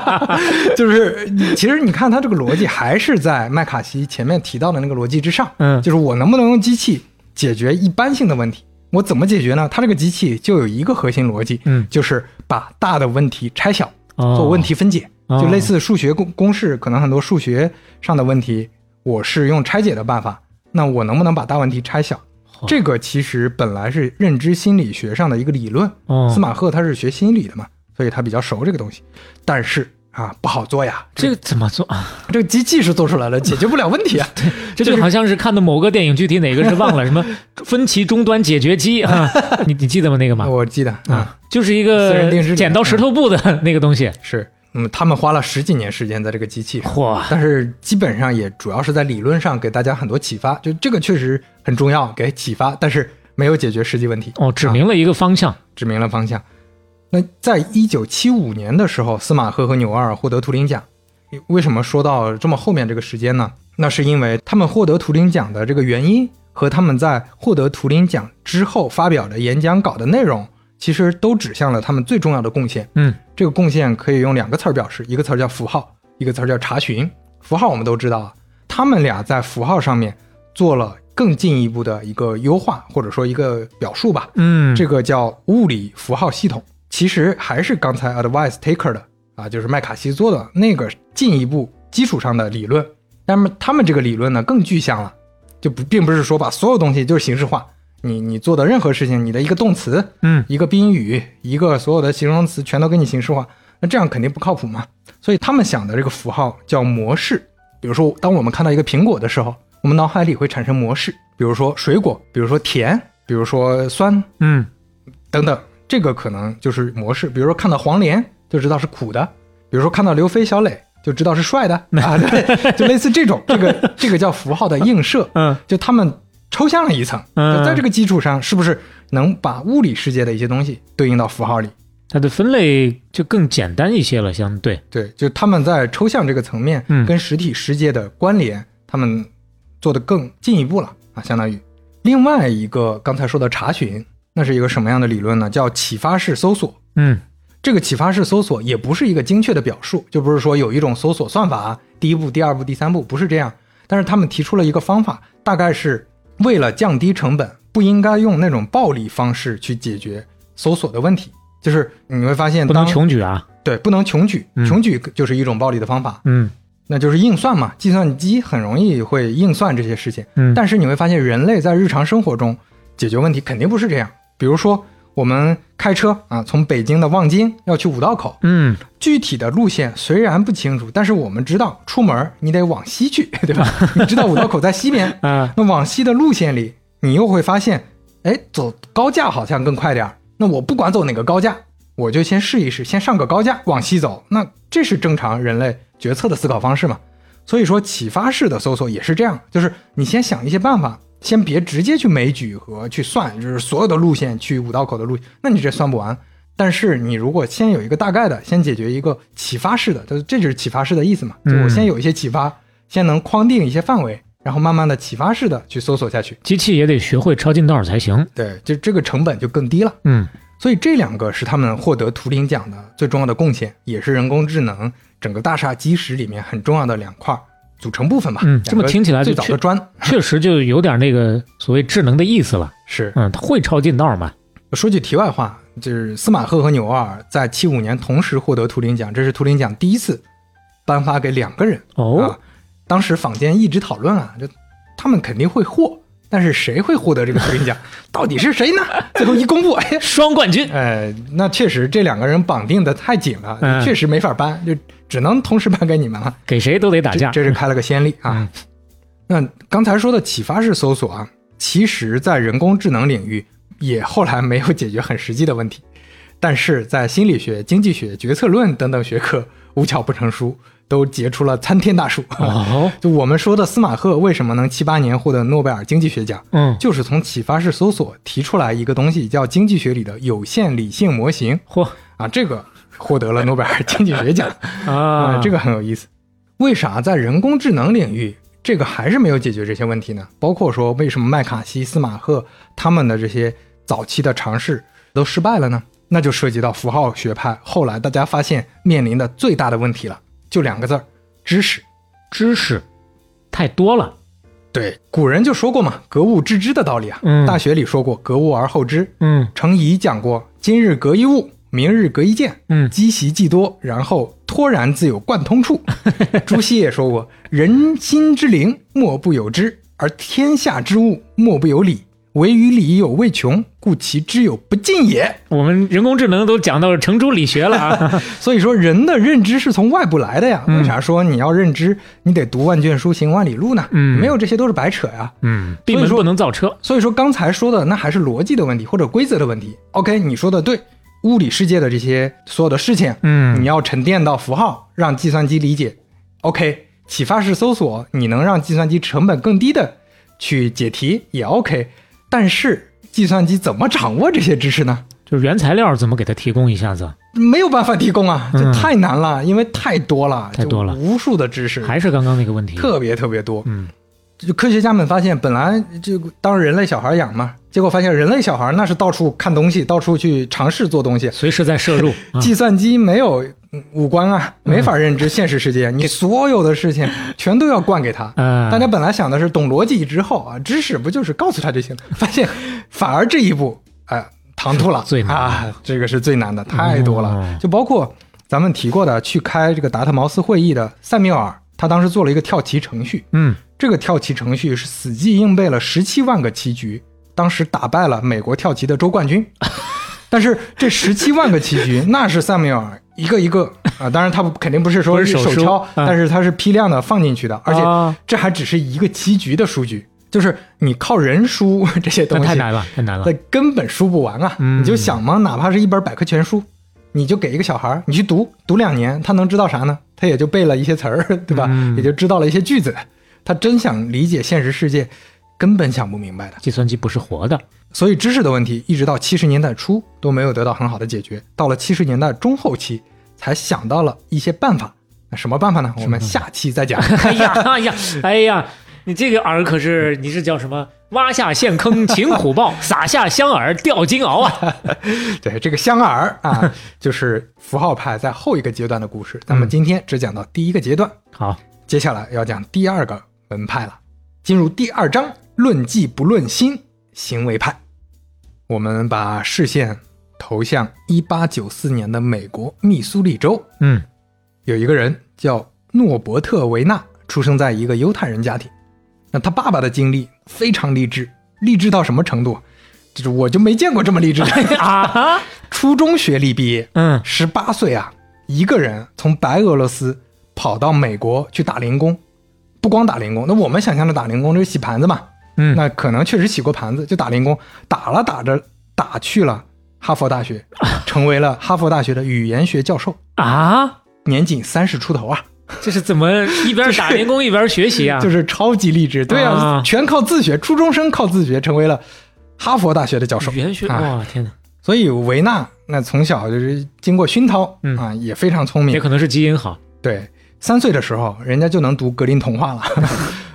就是其实你看它这个逻辑还是在麦卡锡前面提到的那个逻辑之上，嗯。就是我能不能用机器解决一般性的问题？我怎么解决呢？它这个机器就有一个核心逻辑，嗯。就是把大的问题拆小，哦。做问题分解，哦就类似数学公公式，可能很多数学上的问题，我是用拆解的办法，那我能不能把大问题拆小？这个其实本来是认知心理学上的一个理论，哦司马赫他是学心理的嘛，所以他比较熟这个东西，但是啊不好做呀，这个怎么做啊？这个机器是做出来了，解决不了问题啊。对这就好像是看的某个电影，具体哪个是忘了，什么分歧终端解决机啊？你你记得吗？那个吗？我记得啊，啊，就是一个剪刀石头布的那个东西。是，嗯，他们花了十几年时间在这个机器上，嚯，但是基本上也主要是在理论上给大家很多启发，就这个确实很重要，给启发，但是没有解决实际问题。哦，指啊明了一个方向。指明了方向。那在一九七五年的时候，司马赫和纽埃尔获得图灵奖。为什么说到这么后面这个时间呢？那是因为他们获得图灵奖的这个原因和他们在获得图灵奖之后发表的演讲稿的内容，其实都指向了他们最重要的贡献。嗯，这个贡献可以用两个词儿表示，一个词儿叫符号，一个词儿叫查询。符号我们都知道啊，他们俩在符号上面做了更进一步的一个优化，或者说一个表述吧。嗯，这个叫物理符号系统，其实还是刚才 Advice Taker 的啊，就是麦卡锡做的那个进一步基础上的理论。那么他们这个理论呢更具象了，就不并不是说把所有东西就是形式化，你你做的任何事情，你的一个动词、嗯一个宾语、一个所有的形容词全都给你形式化，那这样肯定不靠谱嘛。所以他们想的这个符号叫模式。比如说，当我们看到一个苹果的时候，我们脑海里会产生模式，比如说水果，比如说甜，比如说酸，嗯等等，这个可能就是模式。比如说看到黄连就知道是苦的，比如说看到刘飞、小磊就知道是帅的啊，对，就类似这种，这个这个叫符号的映射，嗯就他们抽象了一层，在这个基础上，是不是能把物理世界的一些东西对应到符号里？它的分类就更简单一些了，相对。对，就他们在抽象这个层面嗯跟实体世界的关联，他们做的更进一步了啊，相当于另外一个刚才说的查询，那是一个什么样的理论呢？叫启发式搜索。嗯这个启发式搜索也不是一个精确的表述，就不是说有一种搜索算法，第一步、第二步、第三步不是这样。但是他们提出了一个方法，大概是为了降低成本，不应该用那种暴力方式去解决搜索的问题。就是你会发现，不能穷举啊。对，不能穷举嗯，穷举就是一种暴力的方法，嗯那就是硬算嘛。计算机很容易会硬算这些事情，嗯，但是你会发现，人类在日常生活中解决问题肯定不是这样。比如说，我们开车啊，从北京的望京要去五道口，嗯具体的路线虽然不清楚，但是我们知道出门你得往西去，对吧？你知道五道口在西边，嗯那往西的路线里，你又会发现，哎，走高架好像更快点儿。那我不管走哪个高架，我就先试一试，先上个高架往西走。那这是正常人类决策的思考方式嘛？所以说，启发式的搜索也是这样，就是你先想一些办法，先别直接去枚举和去算，就是所有的路线去五道口的路，那你这算不完。但是你如果先有一个大概的，先解决一个启发式的，就是这就是启发式的意思嘛，就我先有一些启发，先能框定一些范围，然后慢慢的启发式的去搜索下去。机器也得学会抄近道才行。对，就这个成本就更低了。嗯所以这两个是他们获得图灵奖的最重要的贡献，也是人工智能整个大厦基石里面很重要的两块组成部分吧。嗯这么听起来最早的砖 确实就有点那个所谓智能的意思了。是。嗯，它会抄近道嘛？说句题外话，就是司马赫和纽瓦尔在七五年同时获得图灵奖，这是图灵奖第一次颁发给两个人。哦啊，当时坊间一直讨论啊，就他们肯定会获，但是谁会获得这个图灵奖？到底是谁呢？最后一公布，哎呀，双冠军。呃，那确实这两个人绑定的太紧了，嗯确实没法搬，就只能同时颁给你们了。给谁都得打架。这这是开了个先例啊。那刚才说的启发式搜索啊，其实在人工智能领域也后来没有解决很实际的问题，但是在心理学、经济学、决策论等等学科无巧不成书，都结出了参天大树。哦，就我们说的司马赫为什么能七八年获得诺贝尔经济学奖，嗯，就是从启发式搜索提出来一个东西，叫经济学里的有限理性模型嚯啊，这个获得了诺贝尔经济学奖。啊，啊，这个很有意思。为啥在人工智能领域，这个还是没有解决这些问题呢？包括说，为什么麦卡锡、司马赫他们的这些早期的尝试都失败了呢？那就涉及到符号学派后来大家发现面临的最大的问题了，就两个字儿：知识。知识太多了。对，古人就说过嘛，“格物致知”的道理啊。嗯大学里说过“格物而后知”。嗯程颐讲过“今日格一物，明日隔一见”，嗯积习既多，然后脱然自有贯通处。朱熹也说过：“人心之灵，莫不有之；而天下之物，莫不有理。唯于理有未穷，故其知有不尽也。我们人工智能都讲到程朱理学了啊。”所以说，人的认知是从外部来的呀。嗯为啥说你要认知，你得读万卷书，行万里路呢？嗯没有这些都是白扯呀。嗯，闭门所以说不能造车。所以说刚才说的那还是逻辑的问题或者规则的问题。OK，你说的对，物理世界的这些所有的事情，嗯你要沉淀到符号，让计算机理解。OK，启发式搜索，你能让计算机成本更低的去解题也 OK，但是计算机怎么掌握这些知识呢？就是原材料怎么给它提供一下子？没有办法提供啊，这嗯太难了，因为太多了，太多了无数的知识，还是刚刚那个问题。特别特别多。嗯就科学家们发现，本来就当人类小孩养嘛，结果发现人类小孩那是到处看东西，到处去尝试做东西。随时在摄入。啊计算机没有嗯五官啊，嗯没法认知现实世界，你所有的事情全都要灌给他。呃，大家本来想的是懂逻辑之后啊，知识不就是告诉他就行了？发现反而这一步，哎、唐突了，最难啊，这个是最难的，太多了。哦就包括咱们提过的，去开这个达特茅斯会议的塞缪尔，他当时做了一个跳棋程序，嗯这个跳棋程序是死记硬背了十七万个棋局，当时打败了美国跳棋的周冠军。但是这十七万个棋局，那是萨缪尔一个一个啊，当然他不肯定不是说是手书敲，啊但是他是批量的放进去的，而且啊这还只是一个棋局的数据，就是你靠人输 这些东西，太难了，太难了那。根本输不完啊！嗯你就想嘛，哪怕是一本百科全书，你就给一个小孩儿，你去读读两年，他能知道啥呢？他也就背了一些词儿，对吧？嗯也就知道了一些句子。他真想理解现实世界，根本想不明白的。计算机不是活的。所以知识的问题，一直到七十年代初都没有得到很好的解决。到了七十年代中后期，才想到了一些办法。那什么办法呢？我们下期再讲。哎呀哎呀哎呀，你这个饵可是你是叫什么？挖下陷坑擒虎豹，撒下香饵钓金鳌啊！对，这个香饵啊，就是符号派在后一个阶段的故事。咱们今天只讲到第一个阶段。好，接下来要讲第二个门派了，进入第二章，论迹不论心，行为派。我们把视线投向一八九四年的美国密苏里州，嗯有一个人叫诺伯特·维纳，出生在一个犹太人家庭。那他爸爸的经历非常励志，励志到什么程度？就是我就没见过这么励志的。啊，初中学历毕业，嗯十八岁啊，一个人从白俄罗斯跑到美国去打零工，不光打零工，那我们想象的打零工就是洗盘子嘛，嗯，那可能确实洗过盘子，就打零工，打了打着打去了哈佛大学，成为了哈佛大学的语言学教授，啊，年仅三十出头啊，这是怎么 一边打零工一边学习啊？就是超级励志，对啊，啊。全靠自学，初中生靠自学成为了哈佛大学的教授，语言学，啊。哇天哪，所以维纳那从小就是经过熏陶、嗯。啊，也非常聪明。也，可能是基因好。对，三岁的时候，人家就能读格林童话了，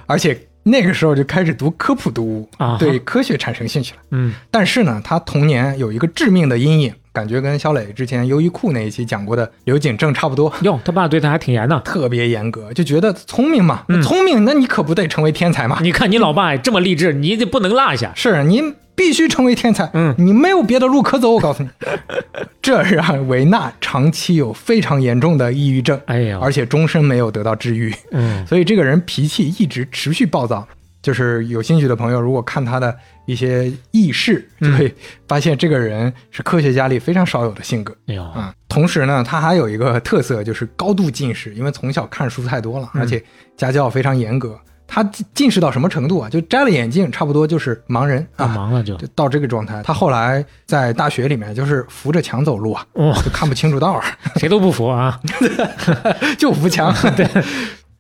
而且那个时候就开始读科普读物，啊。对科学产生兴趣了。嗯。但是呢，他童年有一个致命的阴影，感觉跟肖磊之前优衣库那一期讲过的刘景正差不多，哟，他爸对他还挺严的。特别严格，就觉得聪明嘛，嗯聪明，那你可不得成为天才嘛？你看你老爸这么励志，你得不能落下。是你必须成为天才，嗯你没有别的路可走，我告诉你，这让维纳长期有非常严重的抑郁症，哎呀，而且终身没有得到治愈。嗯所以这个人脾气一直持续暴躁。就是有兴趣的朋友，如果看他的一些轶事，就嗯会发现这个人是科学家里非常少有的性格哎呦，啊、同时呢，他还有一个特色，就是高度近视，因为从小看书太多了，嗯而且家教非常严格。他近近视到什么程度啊？就摘了眼镜，差不多就是盲人啊盲，了就就到这个状态。他后来在大学里面就是扶着墙走路啊，哇，就看不清楚道儿。谁都不扶啊。就扶墙。对，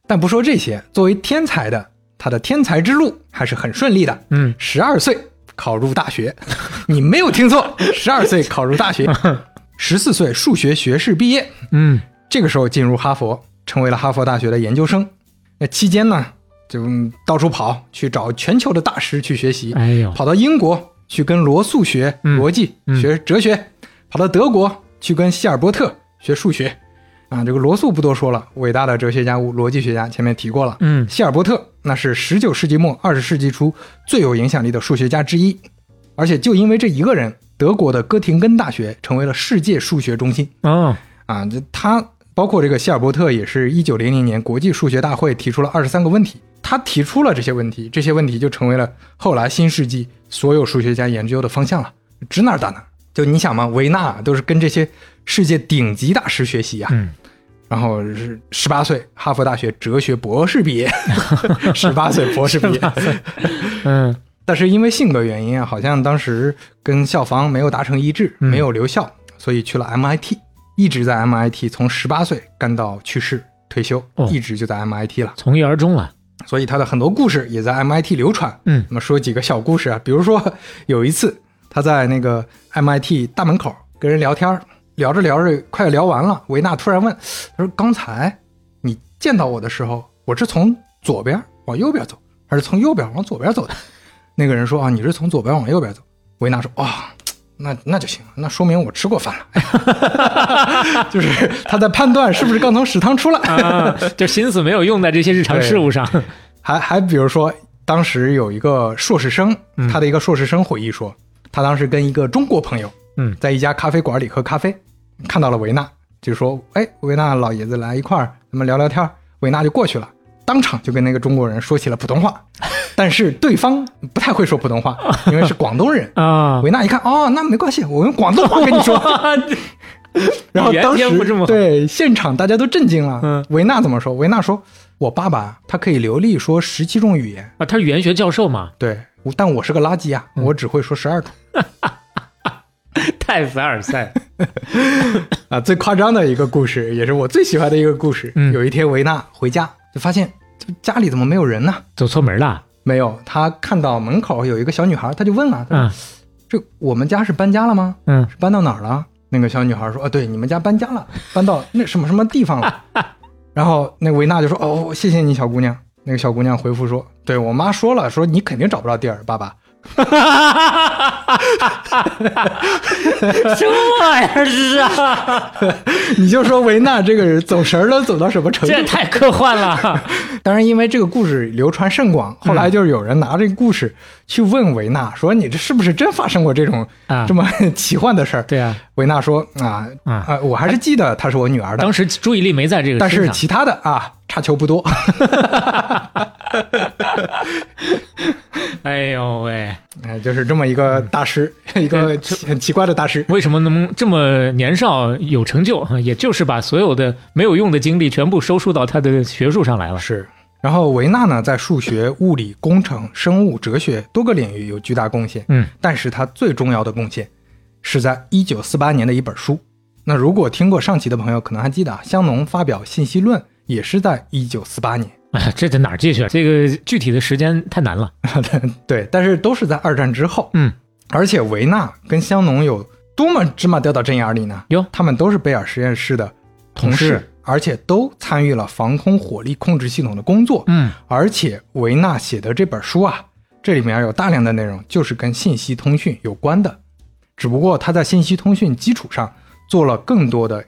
但不说这些，作为天才的，他的天才之路还是很顺利的。嗯，十二岁考入大学，你没有听错，十二岁考入大学，十四岁数学学士毕业，嗯。这个时候进入哈佛，成为了哈佛大学的研究生。那期间呢，就嗯到处跑去找全球的大师去学习，哎呦，跑到英国去跟罗素学嗯。逻辑、嗯。学哲学，跑到德国去跟希尔伯特学数学。啊，这个罗素不多说了，伟大的哲学家、逻辑学家，前面提过了。嗯希尔伯特那是十九世纪末二十世纪初最有影响力的数学家之一，而且就因为这一个人，德国的哥廷根大学成为了世界数学中心。哦，啊，这他包括这个希尔伯特也是一九零零年国际数学大会提出了二十三个问题，他提出了这些问题，这些问题就成为了后来新世纪所有数学家研究的方向了，指哪儿打哪儿。就你想嘛，维纳都是跟这些世界顶级大师学习呀、嗯然后是十八岁哈佛大学哲学博士毕业，十八岁博士毕业，嗯但是因为性格原因啊，好像当时跟校方没有达成一致，嗯没有留校，所以去了 MIT，一直在 MIT 从十八岁干到去世退休，哦一直就在 MIT 了。从一而终了。所以他的很多故事也在 MIT 流传。嗯那么说几个小故事啊，比如说有一次他在那个 MIT 大门口跟人聊天儿，聊着聊着快聊完了，维纳突然问他说：“刚才你见到我的时候，我是从左边往右边走，还是从右边往左边走的？”那个人说：“啊，你是从左边往右边走。”维纳说：“啊、那那就行了，那说明我吃过饭了。哎 就是他在判断是不是刚从食堂出来。啊，就心思没有用在这些日常事务上。还还比如说，当时有一个硕士生，嗯他的一个硕士生回忆说，他当时跟一个中国朋友，嗯在一家咖啡馆里喝咖啡，看到了维纳，就说：“哎，维纳老爷子来一块儿，咱们聊聊天。”维纳就过去了，当场就跟那个中国人说起了普通话，但是对方不太会说普通话，因为是广东人。啊，维纳一看，哦，那没关系，我用广东话跟你说。然后当时对现场大家都震惊了。嗯维纳怎么说？维纳说：“我爸爸他可以流利说十七种语言，啊，他是语言学教授嘛，对，但我是个垃圾啊，嗯我只会说十二种太凡尔赛。啊。最夸张的一个故事，也是我最喜欢的一个故事。嗯有一天维纳回家就发现，这家里怎么没有人呢？走错门了。没有，他看到门口有一个小女孩，他就问了，嗯这我们家是搬家了吗？嗯，是搬到哪儿了？那个小女孩说：“啊，对，你们家搬家了，搬到 那什么什么地方了。”然后那维纳就说：“哦，谢谢你，小姑娘。”那个小姑娘回复说：“对我妈说了，说你肯定找不着地儿，爸爸。什么玩意儿是啊？你就说维纳这个人走神儿了，走到什么程度这？也太科幻了。当然，因为这个故事流传甚广，后来就是有人拿这个故事去问维纳，说你这是不是真发生过这种、啊这么 奇幻的事儿？对啊，维纳说啊啊啊，我还是记得她是我女儿的当，时注意力没在这个但。是其他的啊差球不多。哎呦喂，哎，就是这么一个大师，一个奇很奇怪的大师。为什么能这么年少有成就？也就是把所有的没有用的精力全部收束到他的学术上来了。是，然后维纳呢，在数学、物理、工程、生物、哲学多个领域有巨大贡献。嗯，但是他最重要的贡献是在一九四八年的一本书。那如果听过上期的朋友，可能还记得啊，香农发表《信息论》也是在一九四八年。哎，这在哪儿记去？这个具体的时间太难了。对，但是都是在二战之后。嗯，而且维纳跟香农有多么芝麻掉到针眼里呢？哟他们都是贝尔实验室的同事，同事而且都参与了防空火力控制系统的工作。嗯，而且维纳写的这本书啊，这里面有大量的内容就是跟信息通讯有关的，只不过他在信息通讯基础上做了更多的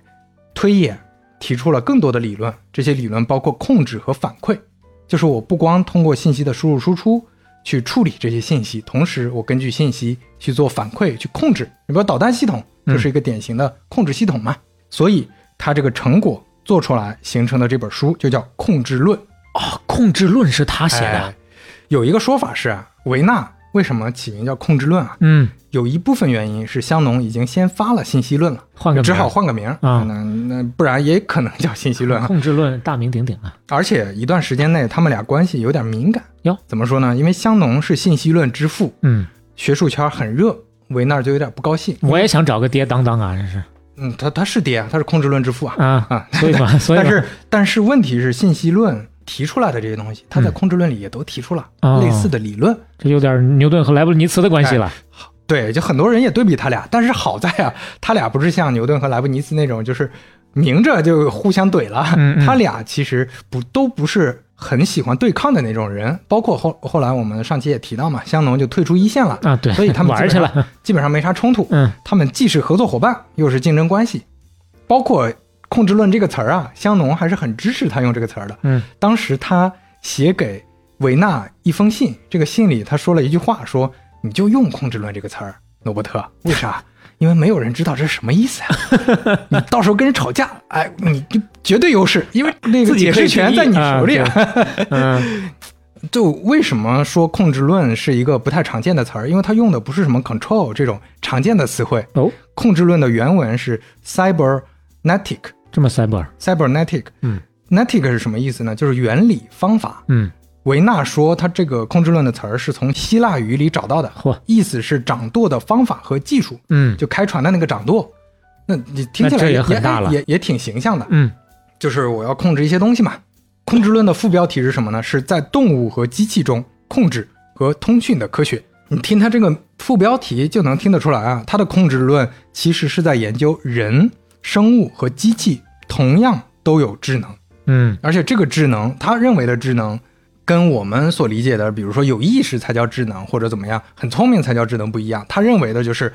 推演，提出了更多的理论。这些理论包括控制和反馈，就是我不光通过信息的输入输出去处理这些信息，同时我根据信息去做反馈去控制。你比如导弹系统就是一个典型的控制系统嘛，所以它这个成果做出来形成的这本书就叫《控制论》。哦，控制论是他写的哎。有一个说法是啊，维纳为什么起名叫控制论啊？嗯，有一部分原因是香农已经先发了信息论了，换个名只好换个名儿啊那那不然也可能叫信息论啊。控制论大名鼎鼎啊。而且一段时间内，他们俩关系有点敏感哟。怎么说呢？因为香农是信息论之父，嗯，学术圈很热，维纳就有点不高兴。我也想找个爹当当啊，这是嗯，他他是跌啊，他是控制论之父啊。啊啊，所以嘛，所以但是但是问题是，信息论提出来的这些东西，他在控制论里也都提出了哦类似的理论。这有点牛顿和莱布尼茨的关系了。对，就很多人也对比他俩，但是好在啊，他俩不是像牛顿和莱布尼茨那种，就是明着就互相怼了。嗯嗯他俩其实不都不是很喜欢对抗的那种人，包括后后来我们上期也提到嘛，香农就退出一线了，啊，对，所以他们玩去了。基本上没啥冲突。嗯他们既是合作伙伴，又是竞争关系。包括“控制论”这个词儿啊，香农还是很支持他用这个词儿的。嗯当时他写给维纳一封信，这个信里他说了一句话，说你就用“控制论”这个词儿，罗伯特，为啥？因为没有人知道这是什么意思呀、你到时候跟人吵架，哎，你就绝对优势，因为那个解释权在你手里。啊嗯 就为什么说控制论是一个不太常见的词儿？因为它用的不是什么 control 这种常见的词汇。哦，控制论的原文是 cybernetic，cybernetic。这么 cyber，cybernetic 嗯 netic 是什么意思呢？就是原理、方法。嗯，维纳说他这个控制论的词儿是从希腊语里找到的，嚯，意思是掌舵的方法和技术，嗯就开船的那个掌舵。那你听起来也很大了也也挺形象的。嗯就是我要控制一些东西嘛。控制论的副标题是什么呢？是在动物和机器中控制和通讯的科学。你听它这个副标题就能听得出来啊，它的控制论其实是在研究人、生物和机器同样都有智能，嗯而且这个智能，他认为的智能，跟我们所理解的，比如说有意识才叫智能，或者怎么样，很聪明才叫智能不一样。他认为的就是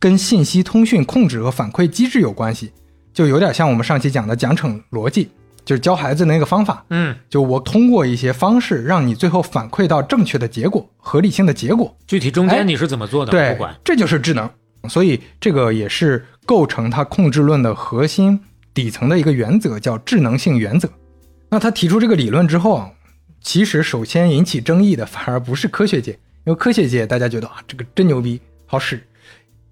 跟信息通讯控制和反馈机制有关系，就有点像我们上期讲的奖惩逻辑，就是教孩子那个方法。嗯，就我通过一些方式，让你最后反馈到正确的结果、合理性的结果。具体中哎间你是怎么做的，对不管。，这就是智能。所以这个也是构成它控制论的核心底层的一个原则，叫智能性原则。那他提出这个理论之后啊，其实首先引起争议的反而不是科学界，因为科学界大家觉得啊这个真牛逼，好使，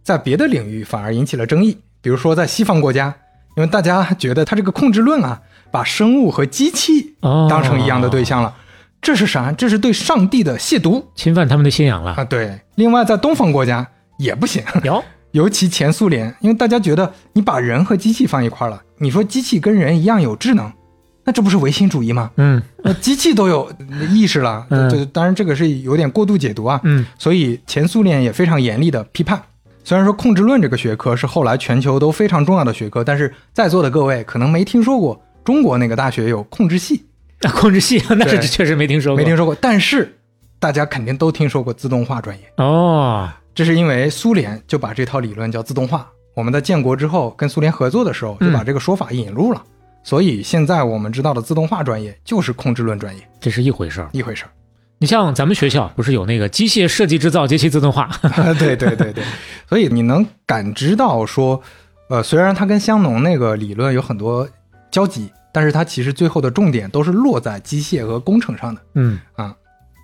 在别的领域反而引起了争议。比如说在西方国家，因为大家觉得他这个控制论啊，把生物和机器哦当成一样的对象了，这是啥？这是对上帝的亵渎侵犯他们的信仰了。啊！对，另外在东方国家也不行，有，尤其前苏联，因为大家觉得你把人和机器放一块儿了，你说机器跟人一样有智能，那这不是唯心主义吗？嗯那机器都有意识了，嗯这当然这个是有点过度解读啊。嗯所以前苏联也非常严厉的批判。虽然说控制论这个学科是后来全球都非常重要的学科，但是在座的各位可能没听说过中国那个大学有控制系，啊控制系 那是确实没听说过。没听说过。但是大家肯定都听说过自动化专业。哦，这是因为苏联就把这套理论叫自动化。我们在建国之后跟苏联合作的时候，就把这个说法引入了。所以现在我们知道的自动化专业就是控制论专业这是一回事儿。一回事儿。你像咱们学校不是有那个机械设计制造及其自动化？对对对对，所以你能感知到说，呃，虽然它跟香农那个理论有很多交集，但是它其实最后的重点都是落在机械和工程上的。嗯啊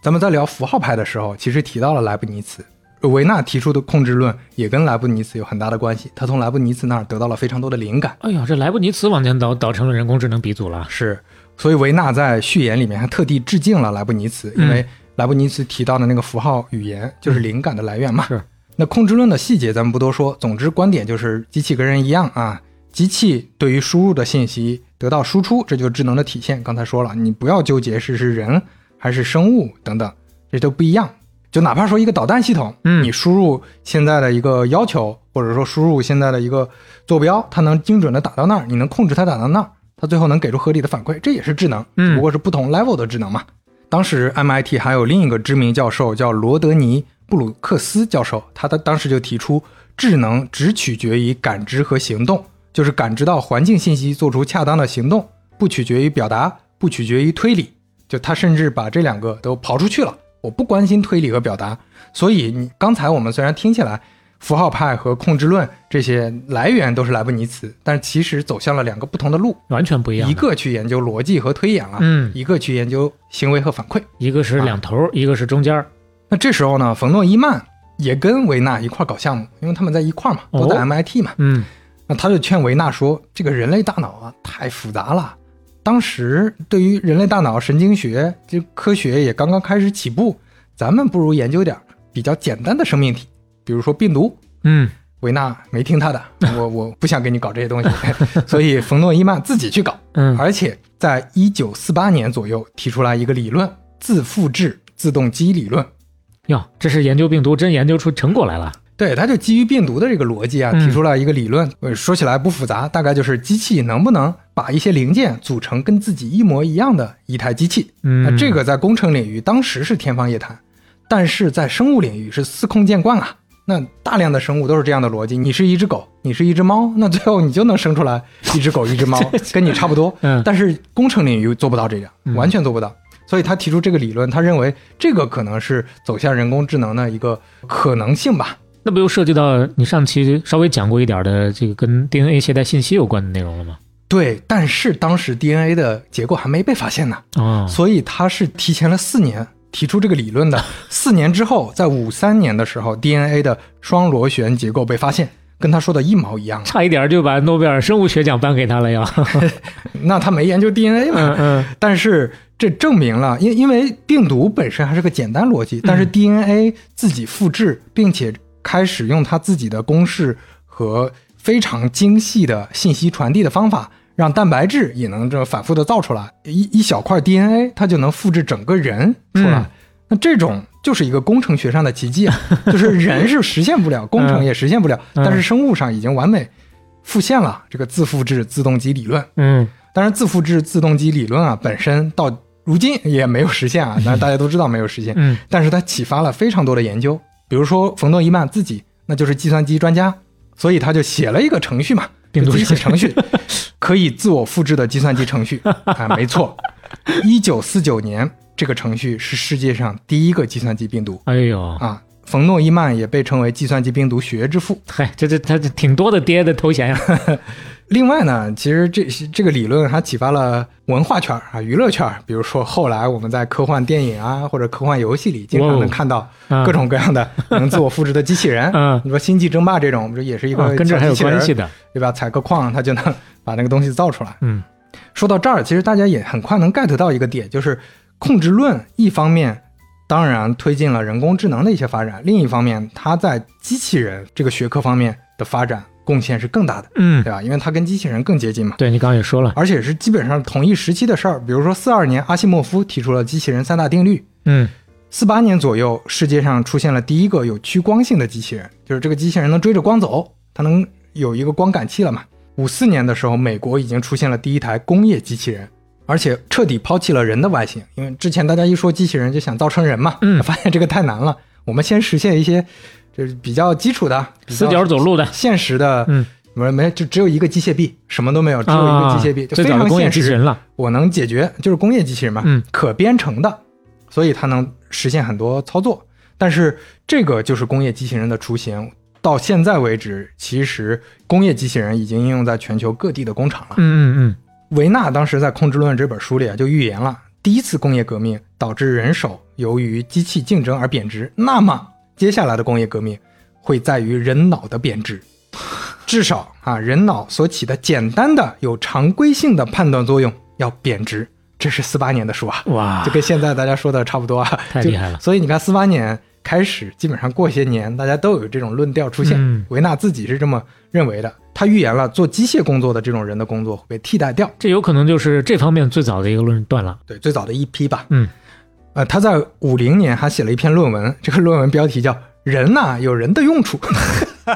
咱们在聊符号派的时候，其实提到了莱布尼茨。维纳提出的控制论也跟莱布尼茨有很大的关系，他从莱布尼茨那儿得到了非常多的灵感。哎呀，这莱布尼茨往前倒，倒成了人工智能鼻祖了。是，所以维纳在序言里面还特地致敬了莱布尼茨，因为莱布尼茨提到的那个符号语言就是灵感的来源嘛。是。那控制论的细节咱们不多说，总之观点就是机器跟人一样啊，机器对于输入的信息得到输出，这就是智能的体现。刚才说了，你不要纠结是是人还是生物等等，这都不一样。就哪怕说一个导弹系统，嗯你输入现在的一个要求，或者说输入现在的一个坐标，它能精准的打到那儿，你能控制它打到那儿，它最后能给出合理的反馈，这也是智能，嗯只不过是不同 level 的智能嘛。当时 MIT 还有另一个知名教授叫罗德尼·布鲁克斯教授，他的当时就提出，智能只取决于感知和行动，就是感知到环境信息，做出恰当的行动，不取决于表达，不取决于推理。就他甚至把这两个都刨出去了，我不关心推理和表达。所以你刚才我们虽然听起来符号派和控制论这些来源都是莱布尼茨，但是其实走向了两个不同的路，完全不一样。一个去研究逻辑和推演了，嗯一个去研究行为和反馈。一个是两头儿，一个是中间儿。那这时候呢，冯诺依曼也跟维纳一块儿搞项目，因为他们在一块儿嘛，都在哦 MIT 嘛。嗯那他就劝维纳说，这个人类大脑啊太复杂了。当时对于人类大脑神经学这科学也刚刚开始起步，咱们不如研究点儿比较简单的生命体，比如说病毒。嗯维纳没听他的，我我不想给你搞这些东西，所以冯诺依曼自己去搞，嗯，而且在一九四八年左右提出来一个理论——自复制自动机理论。哟，这是研究病毒真研究出成果来了。对，他就基于病毒的这个逻辑啊，嗯提出了一个理论，呃说起来不复杂，大概就是机器能不能把一些零件组成跟自己一模一样的一台机器。嗯那这个在工程领域当时是天方夜谭，但是在生物领域是司空见惯啊。那大量的生物都是这样的逻辑，你是一只狗，你是一只猫，那最后你就能生出来一只狗一只猫，跟你差不多。嗯但是工程领域做不到这样，完全做不到。所以他提出这个理论，他认为这个可能是走向人工智能的一个可能性吧。那不又涉及到你上期稍微讲过一点的这个跟 DNA 携带信息有关的内容了吗？对，但是当时 DNA 的结构还没被发现呢，哦，所以他是提前了四年提出这个理论的。四年之后，在五三年的时候，DNA 的双螺旋结构被发现，跟他说的一毛一样。差一点就把诺贝尔生物学奖颁给他了呀。那他没研究 DNA 嘛？嗯嗯 但是这证明了，因因为病毒本身还是个简单逻辑，但是 DNA 自己复制，并且开始用他自己的公式和非常精细的信息传递的方法，让蛋白质也能这反复的造出来，一一小块 DNA 它就能复制整个人出来。嗯那这种就是一个工程学上的奇迹啊，就是人是实现不了，工程也实现不了，嗯但是生物上已经完美复现了这个自复制自动机理论。嗯当然，自复制自动机理论啊，本身到如今也没有实现啊，那大家都知道没有实现。嗯但是它启发了非常多的研究，比如说冯诺依曼自己那就是计算机专家，所以他就写了一个程序嘛，病毒写程序，可以自我复制的计算机程序 啊，没错。一九四九年，这个程序是世界上第一个计算机病毒哎呦，啊。冯诺依曼也被称为计算机病毒学之父。嗨，这这他这挺多的爹的头衔呀。另外呢，其实这这个理论还启发了文化圈啊、娱乐圈，比如说后来我们在科幻电影啊或者科幻游戏里，经常能看到嗯各种各样的能自我复制的机器人。嗯你说《星际争霸》这种，不是也是一个啊跟这还有关系的。对吧？采个矿，它就能把那个东西造出来。嗯说到这儿，其实大家也很快能 get 到一个点，就是控制论一方面当然推进了人工智能的一些发展，另一方面它在机器人这个学科方面的发展贡献是更大的，嗯对，吧？因为它跟机器人更接近嘛。对你刚刚也说了。而且是基本上同一时期的事儿。比如说，四二年阿西莫夫提出了机器人三大定律，嗯四八年左右，世界上出现了第一个有趋光性的机器人，就是这个机器人能追着光走，它能有一个光感器了嘛。五四年的时候，美国已经出现了第一台工业机器人，而且彻底抛弃了人的外形，因为之前大家一说机器人就想造成人嘛，嗯 发现这个太难了。我们先实现一些就是比较基础的、比较死角走路的，现实的，嗯，没没就只有一个机械臂，什么都没有，只有一个机械臂，啊就非常工业现实。机器人了。我能解决，就是工业机器人嘛，嗯，可编程的，所以它能实现很多操作。但是这个就是工业机器人的雏形。到现在为止，其实工业机器人已经应用在全球各地的工厂了。嗯嗯维纳当时在《控制论》这本书里啊，就预言了第一次工业革命导致人手由于机器竞争而贬值，那么接下来的工业革命会在于人脑的贬值。至少啊，人脑所起的简单的有常规性的判断作用要贬值。这是四八年的书啊，嗯，哇就，跟现在大家说的差不多啊，太厉害了所以你看，四八年开始，基本上过些年，大家都有这种论调出现。嗯维纳自己是这么认为的，他预言了做机械工作的这种人的工作会被替代掉。这有可能就是这方面最早的一个论断了。对，最早的一批吧。嗯，呃，他在五零年还写了一篇论文，这个论文标题叫《人呐、有人的用处 》，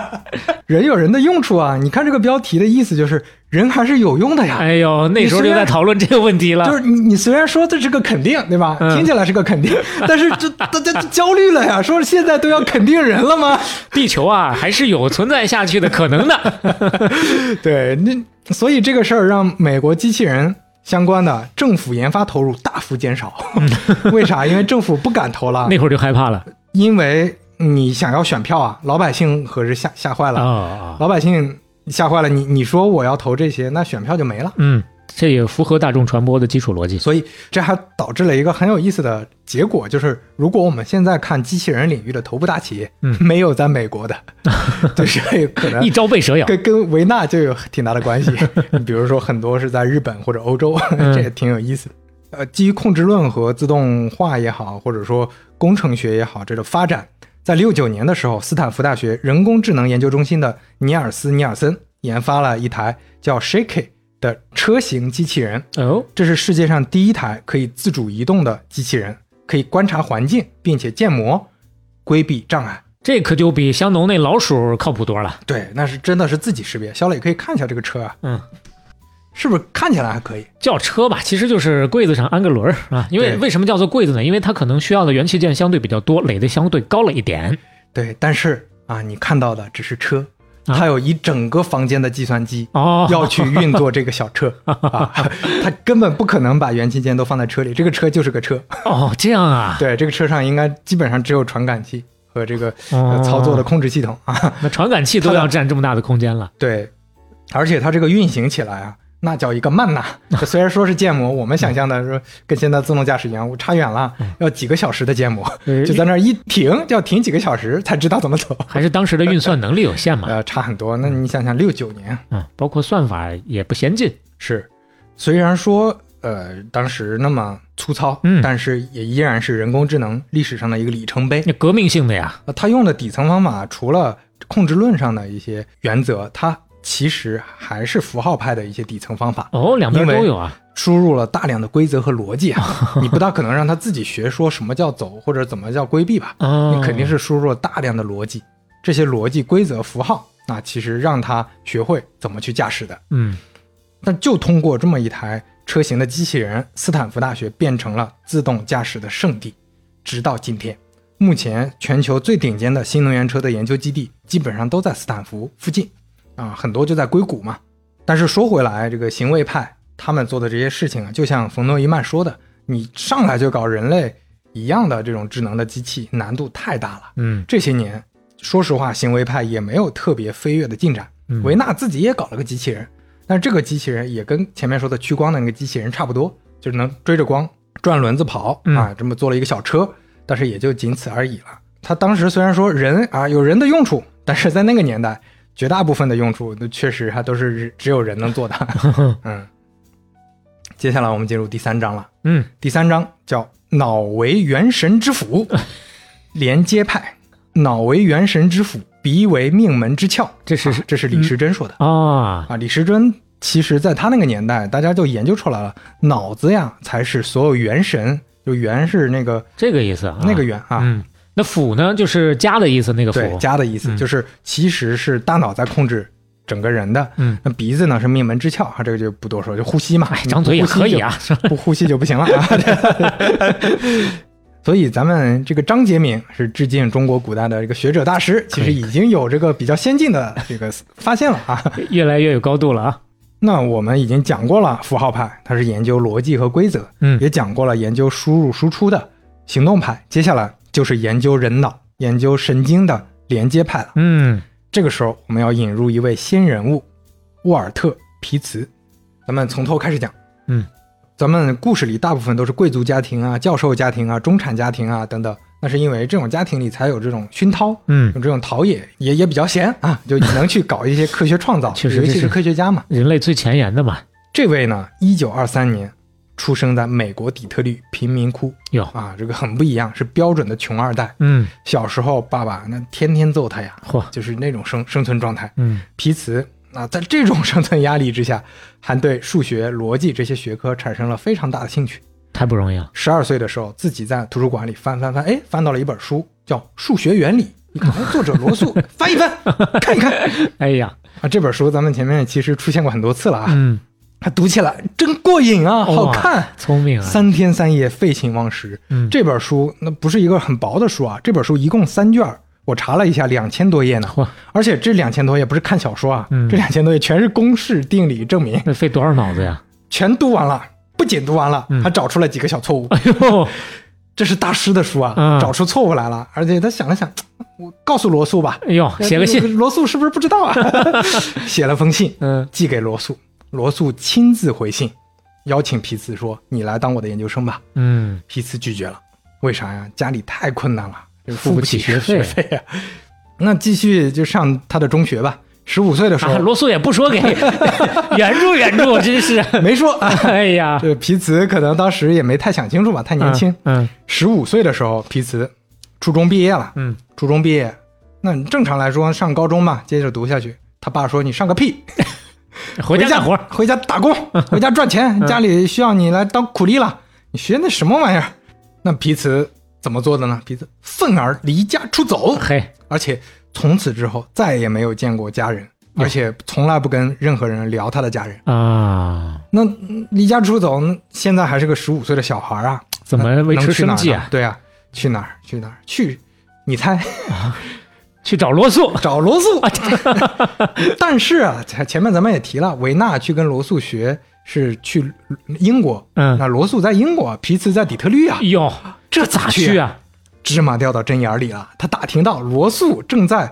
人有人的用处啊！你看这个标题的意思就是人还是有用的呀。哎呦，那时候就在讨论这个问题了。就是你，你虽然说这是个肯定，对吧？嗯听起来是个肯定，但是这大家焦虑了呀，说现在都要肯定人了吗？地球啊，还是有存在下去的可能的。对，那所以这个事儿让美国机器人相关的政府研发投入大幅减少。为啥？因为政府不敢投了，那会儿就害怕了。因为你想要选票啊，老百姓可是吓吓坏啊了，啊，老百姓吓坏了。你你说我要投这些，那选票就没了。嗯，这也符合大众传播的基础逻辑。所以这还导致了一个很有意思的结果，就是如果我们现在看机器人领域的头部大企业，嗯没有在美国的，就是可能一朝被蛇咬。跟跟维纳就有挺大的关系。比如说很多是在日本或者欧洲，嗯这也挺有意思的。呃，基于控制论和自动化也好，或者说工程学也好，这个发展，在六九年的时候，斯坦福大学人工智能研究中心的尼尔斯·尼尔森研发了一台叫 Shaky 的车型机器人。哦，这是世界上第一台可以自主移动的机器人，可以观察环境，并且建模、规避障碍。这可就比香农那老鼠靠谱多了。对，那是真的是自己识别。小磊可以看一下这个车啊，嗯，是不是看起来还可以？叫车吧，其实就是柜子上安个轮儿啊。因为为什么叫做柜子呢？因为它可能需要的元器件相对比较多，垒的相对高了一点。对，但是啊，你看到的只是车，啊它有一整个房间的计算机。哦，要去运作这个小车 啊，它根本不可能把元器件都放在车里，这个车就是个车。哦，这样啊。对，这个车上应该基本上只有传感器和这个、操作的控制系统啊。那传感器都要占这么大的空间了。对，而且它这个运行起来啊，那叫一个慢呐。这 虽然说是建模，我们想象的说跟现在自动驾驶一样，我差远了，要几个小时的建模，呃就在那儿一停就要停几个小时才知道怎么走，还是当时的运算能力有限嘛？呃，差很多。那你想想，六九年嗯，包括算法也不先进。是，虽然说呃当时那么粗糙，嗯但是也依然是人工智能历史上的一个里程碑。那革命性的呀。呃，它用的底层方法除了控制论上的一些原则，它其实还是符号派的一些底层方法。哦，两边都有啊。输入了大量的规则和逻辑啊，你不大可能让他自己学说什么叫走或者怎么叫规避吧？哦，你肯定是输入了大量的逻辑，这些逻辑、规则、符号，那其实让他学会怎么去驾驶的。嗯但就通过这么一台车型的机器人，斯坦福大学变成了自动驾驶的圣地。直到今天，目前全球最顶尖的新能源车的研究基地基本上都在斯坦福附近，啊，很多就在硅谷嘛。但是说回来，这个行为派他们做的这些事情啊，就像冯诺依曼说的，你上来就搞人类一样的这种智能的机器，难度太大了。嗯这些年，说实话，行为派也没有特别飞跃的进展。嗯维纳自己也搞了个机器人，但是这个机器人也跟前面说的趋光的那个机器人差不多，就是能追着光转轮子跑、嗯啊，这么做了一个小车，但是也就仅此而已了。他当时虽然说人啊有人的用处，但是在那个年代，绝大部分的用处那确实还都是只有人能做的。嗯，接下来我们进入第三章了。嗯，第三章叫“脑为元神之府”，连接派。脑为元神之府，鼻为命门之窍。这是啊这是李时珍说的、啊，啊。李时珍其实在他那个年代，大家就研究出来了，脑子呀才是所有元神，就元是那个、这个意思啊。那个元啊，嗯，那辅呢，就是家的意思，那个对辅。家的意思，嗯就是其实是大脑在控制整个人的。嗯，那鼻子呢是命门之窍啊，这个就不多说，就呼吸嘛，哎，张嘴也可以啊。不呼吸就不行了啊。所以咱们这个张杰明是致敬中国古代的这个学者大师，其实已经有这个比较先进的这个发现了啊。越来越有高度了啊。那我们已经讲过了，符号派它是研究逻辑和规则，嗯也讲过了研究输入输出的行动派，接下来就是研究人脑、研究神经的连接派了。嗯这个时候我们要引入一位新人物，沃尔特·皮茨。咱们从头开始讲。嗯，咱们故事里大部分都是贵族家庭啊、教授家庭啊、中产家庭啊等等，那是因为这种家庭里才有这种熏陶，嗯，有这种陶冶，也也比较闲啊，就能去搞一些科学创造，确实尤其是科学家嘛。人类最前沿的嘛。这位呢，一九二三年出生在美国底特律贫民窟哟，啊，这个很不一样，是标准的穷二代。嗯，小时候爸爸那天天揍他呀，嚯，就是那种生生存状态。嗯皮茨啊，在这种生存压力之下，还对数学、逻辑这些学科产生了非常大的兴趣。太不容易了。十二岁的时候，自己在图书馆里翻翻翻，哎，翻到了一本书，叫《数学原理》。你看，哎，作者罗素，翻一翻，看一看哎呀，啊，这本书咱们前面其实出现过很多次了啊，嗯，它读起来真过瘾啊，好看。聪明啊。三天三夜废寝忘食。嗯这本书那不是一个很薄的书啊，这本书一共三卷，我查了一下，两千多页呢嚯。而且这两千多页不是看小说啊，嗯这两千多页全是公式、定理、证明，那费多少脑子呀？全读完了。不仅读完了，嗯还找出了几个小错误。哎呦，这是大师的书啊，嗯找出错误来了。而且他想了想，我告诉罗素吧，哎呦，写个信。罗素是不是不知道啊？写了封信，嗯寄给罗素。罗素亲自回信，邀请皮茨说：“你来当我的研究生吧。”嗯，皮茨拒绝了，为啥呀？家里太困难了，付不起起学费费啊、那继续就上他的中学吧。十五岁的时候，啊，罗素也不说给 援助援助，真是。没说啊。哎呀，这皮茨可能当时也没太想清楚吧，太年轻。嗯十五岁的时候，皮茨初中毕业了。嗯，初中毕业，那你正常来说上高中嘛，接着读下去。他爸说：“你上个屁，嗯 回家干活。嗯回家打工，回家赚钱，家里需要你来当苦力了。你学那什么玩意儿？”那皮茨怎么做的呢？皮茨愤而离家出走，嘿，而且从此之后再也没有见过家人，而且从来不跟任何人聊他的家人。啊，那嗯离家出走，现在还是个十五岁的小孩啊，怎么维持生计啊？对啊，去哪儿？去哪儿？去，你猜？去找罗素找罗素。但是啊，前前面咱们也提了，维纳去跟罗素学是去英国，嗯那罗素在英国，皮茨在底特律啊，哟，这咋去去？啊？芝麻掉到针眼里了。他打听到罗素正在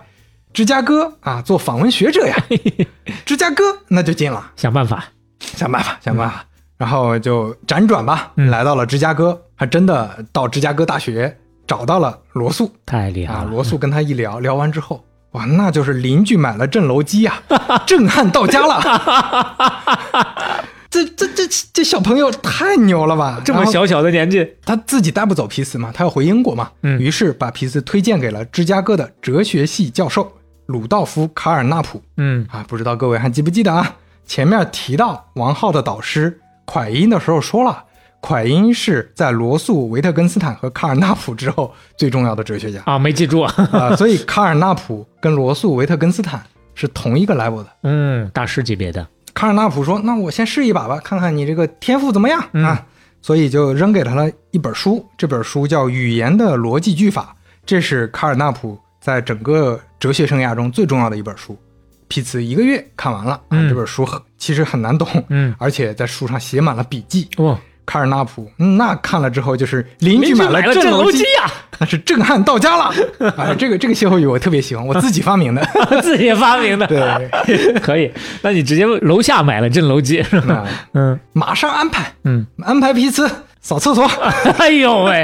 芝加哥啊做访问学者呀，芝加哥那就进了，想办法，想办法，想办法。然后就辗转吧，嗯来到了芝加哥，还真的到芝加哥大学找到了罗素啊。太厉害了！罗素跟他一聊，聊完之后，哇，那就是邻居买了震楼机呀、震撼到家了。这这这这小朋友太牛了吧！这么小小的年纪，他自己带不走皮斯嘛，他要回英国嘛，嗯于是把皮斯推荐给了芝加哥的哲学系教授鲁道夫·卡尔纳普嗯，啊，不知道各位还记不记得啊？前面提到王浩的导师蒯因的时候说了，蒯因是在罗素、维特根斯坦和卡尔纳普之后最重要的哲学家啊，没记住，啊，所以卡尔纳普跟罗素、维特根斯坦是同一个 level 的。嗯，大师级别的，卡尔纳普说：“那我先试一把吧，看看你这个天赋怎么样、嗯啊。”所以就扔给他了一本书，这本书叫《语言的逻辑句法》，这是卡尔纳普在整个哲学生涯中最重要的一本书。皮茨一个月看完了啊，嗯这本书很其实很难懂，嗯，而且在书上写满了笔记。哇，卡尔纳普、嗯那看了之后就是邻居买了了镇楼机呀，那是震撼到家了。啊，这个这个歇后语我特别喜欢，我自己发明的。自己发明的，对，可以。那你直接楼下买了镇楼机是吧？嗯马上安排嗯，安排批次扫厕所。哎呦喂，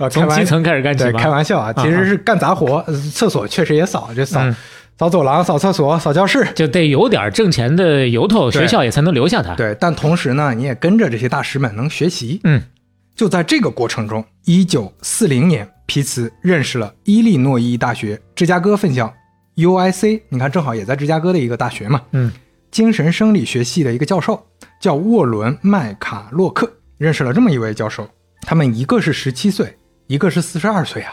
啊从基层开始干起对，开玩笑啊，其实是干杂活，呃厕所确实也扫，就扫、嗯扫走廊、扫厕所、扫教室。就得有点挣钱的由头，学校也才能留下他。对，但同时呢，你也跟着这些大师们能学习。嗯，就在这个过程中，一九四零年，皮茨认识了伊利诺伊大学芝加哥分校 UIC，你看正好也在芝加哥的一个大学嘛。嗯，精神生理学系的一个教授叫沃伦麦卡洛克，认识了这么一位教授，他们一个是十七岁，一个是四十二岁啊。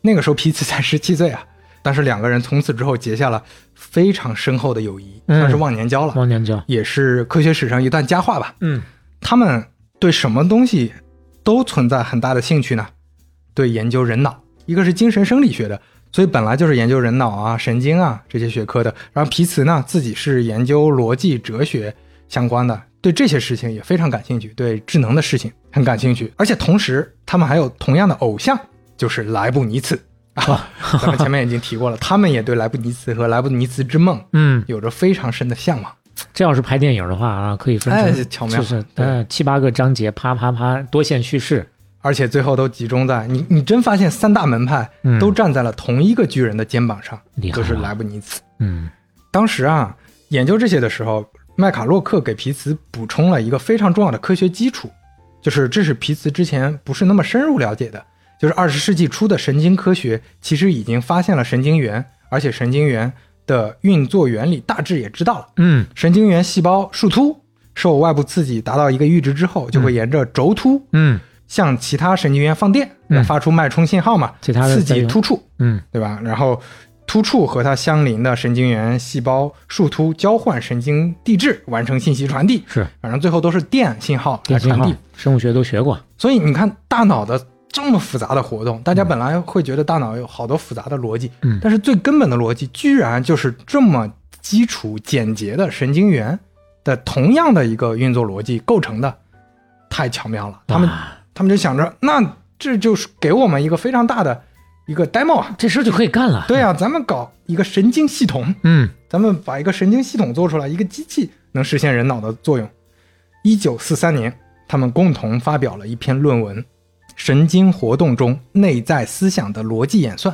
那个时候皮茨才十七岁啊，但是两个人从此之后结下了非常深厚的友谊，嗯算是忘年交了，忘年交。也是科学史上一段佳话吧。嗯他们对什么东西都存在很大的兴趣呢？对研究人脑，一个是精神生理学的，所以本来就是研究人脑啊、神经啊这些学科的。然后皮茨呢，自己是研究逻辑、哲学相关的，对这些事情也非常感兴趣，对智能的事情很感兴趣。而且同时，他们还有同样的偶像，就是莱布尼茨啊。咱们前面已经提过了，他们也对莱布尼茨和莱布尼茨之梦嗯，有着非常深的向往。这要是拍电影的话啊，可以分哎成巧妙就是七八个章节，啪啪啪多线叙事。而且最后都集中在你，你真发现三大门派嗯都站在了同一个巨人的肩膀上，都是莱布尼茨。嗯当时啊，研究这些的时候，麦卡洛克给皮茨补充了一个非常重要的科学基础，就是这是皮茨之前不是那么深入了解的，就是二十世纪初的神经科学其实已经发现了神经元，而且神经元的运作原理大致也知道了。嗯神经元细胞树突受外部刺激达到一个阈值之后，就会沿着轴突嗯向其他神经元放电，嗯发出脉冲信号嘛，其他的刺激突触，嗯对吧？然后突触和它相邻的神经元细胞树突交换神经递质，完成信息传递。是反正最后都是电信号来传递。，生物学都学过。所以你看，大脑的这么复杂的活动，大家本来会觉得大脑有好多复杂的逻辑，嗯但是最根本的逻辑居然就是这么基础简洁的神经元的同样的一个运作逻辑构成的，太巧妙了。他们他们就想着，那这就是给我们一个非常大的一个 demo 啊。这事儿就可以干了。对啊，咱们搞一个神经系统，嗯咱们把一个神经系统做出来，一个机器能实现人脑的作用。一九四三年，他们共同发表了一篇论文《神经活动中内在思想的逻辑演算》，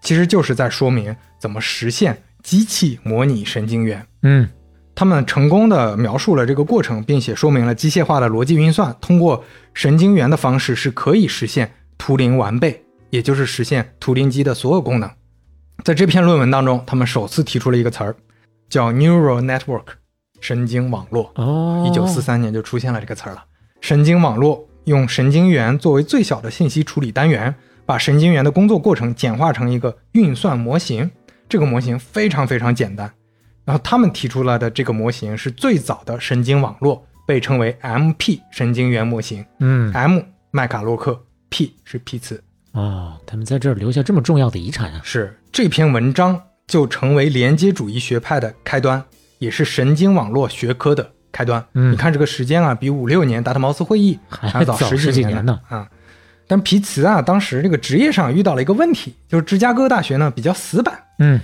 其实就是在说明怎么实现机器模拟神经元。嗯他们成功的描述了这个过程，并且说明了机械化的逻辑运算通过神经元的方式是可以实现图灵完备，也就是实现图灵机的所有功能。在这篇论文当中，他们首次提出了一个词儿，叫 neural network，神经网络。哦，一九四三年就出现了这个词儿了。神经网络用神经元作为最小的信息处理单元，把神经元的工作过程简化成一个运算模型。这个模型非常非常简单。然后他们提出来的这个模型是最早的神经网络，被称为 MP 神经元模型。嗯 M 麦卡洛克，P 是皮茨。哦，他们在这儿留下这么重要的遗产啊！是这篇文章就成为连接主义学派的开端，也是神经网络学科的开端。嗯你看这个时间啊，比五六年达特茅斯会议还早早十几年呢啊。但皮茨啊，当时这个职业上遇到了一个问题，就是芝加哥大学呢比较死板，嗯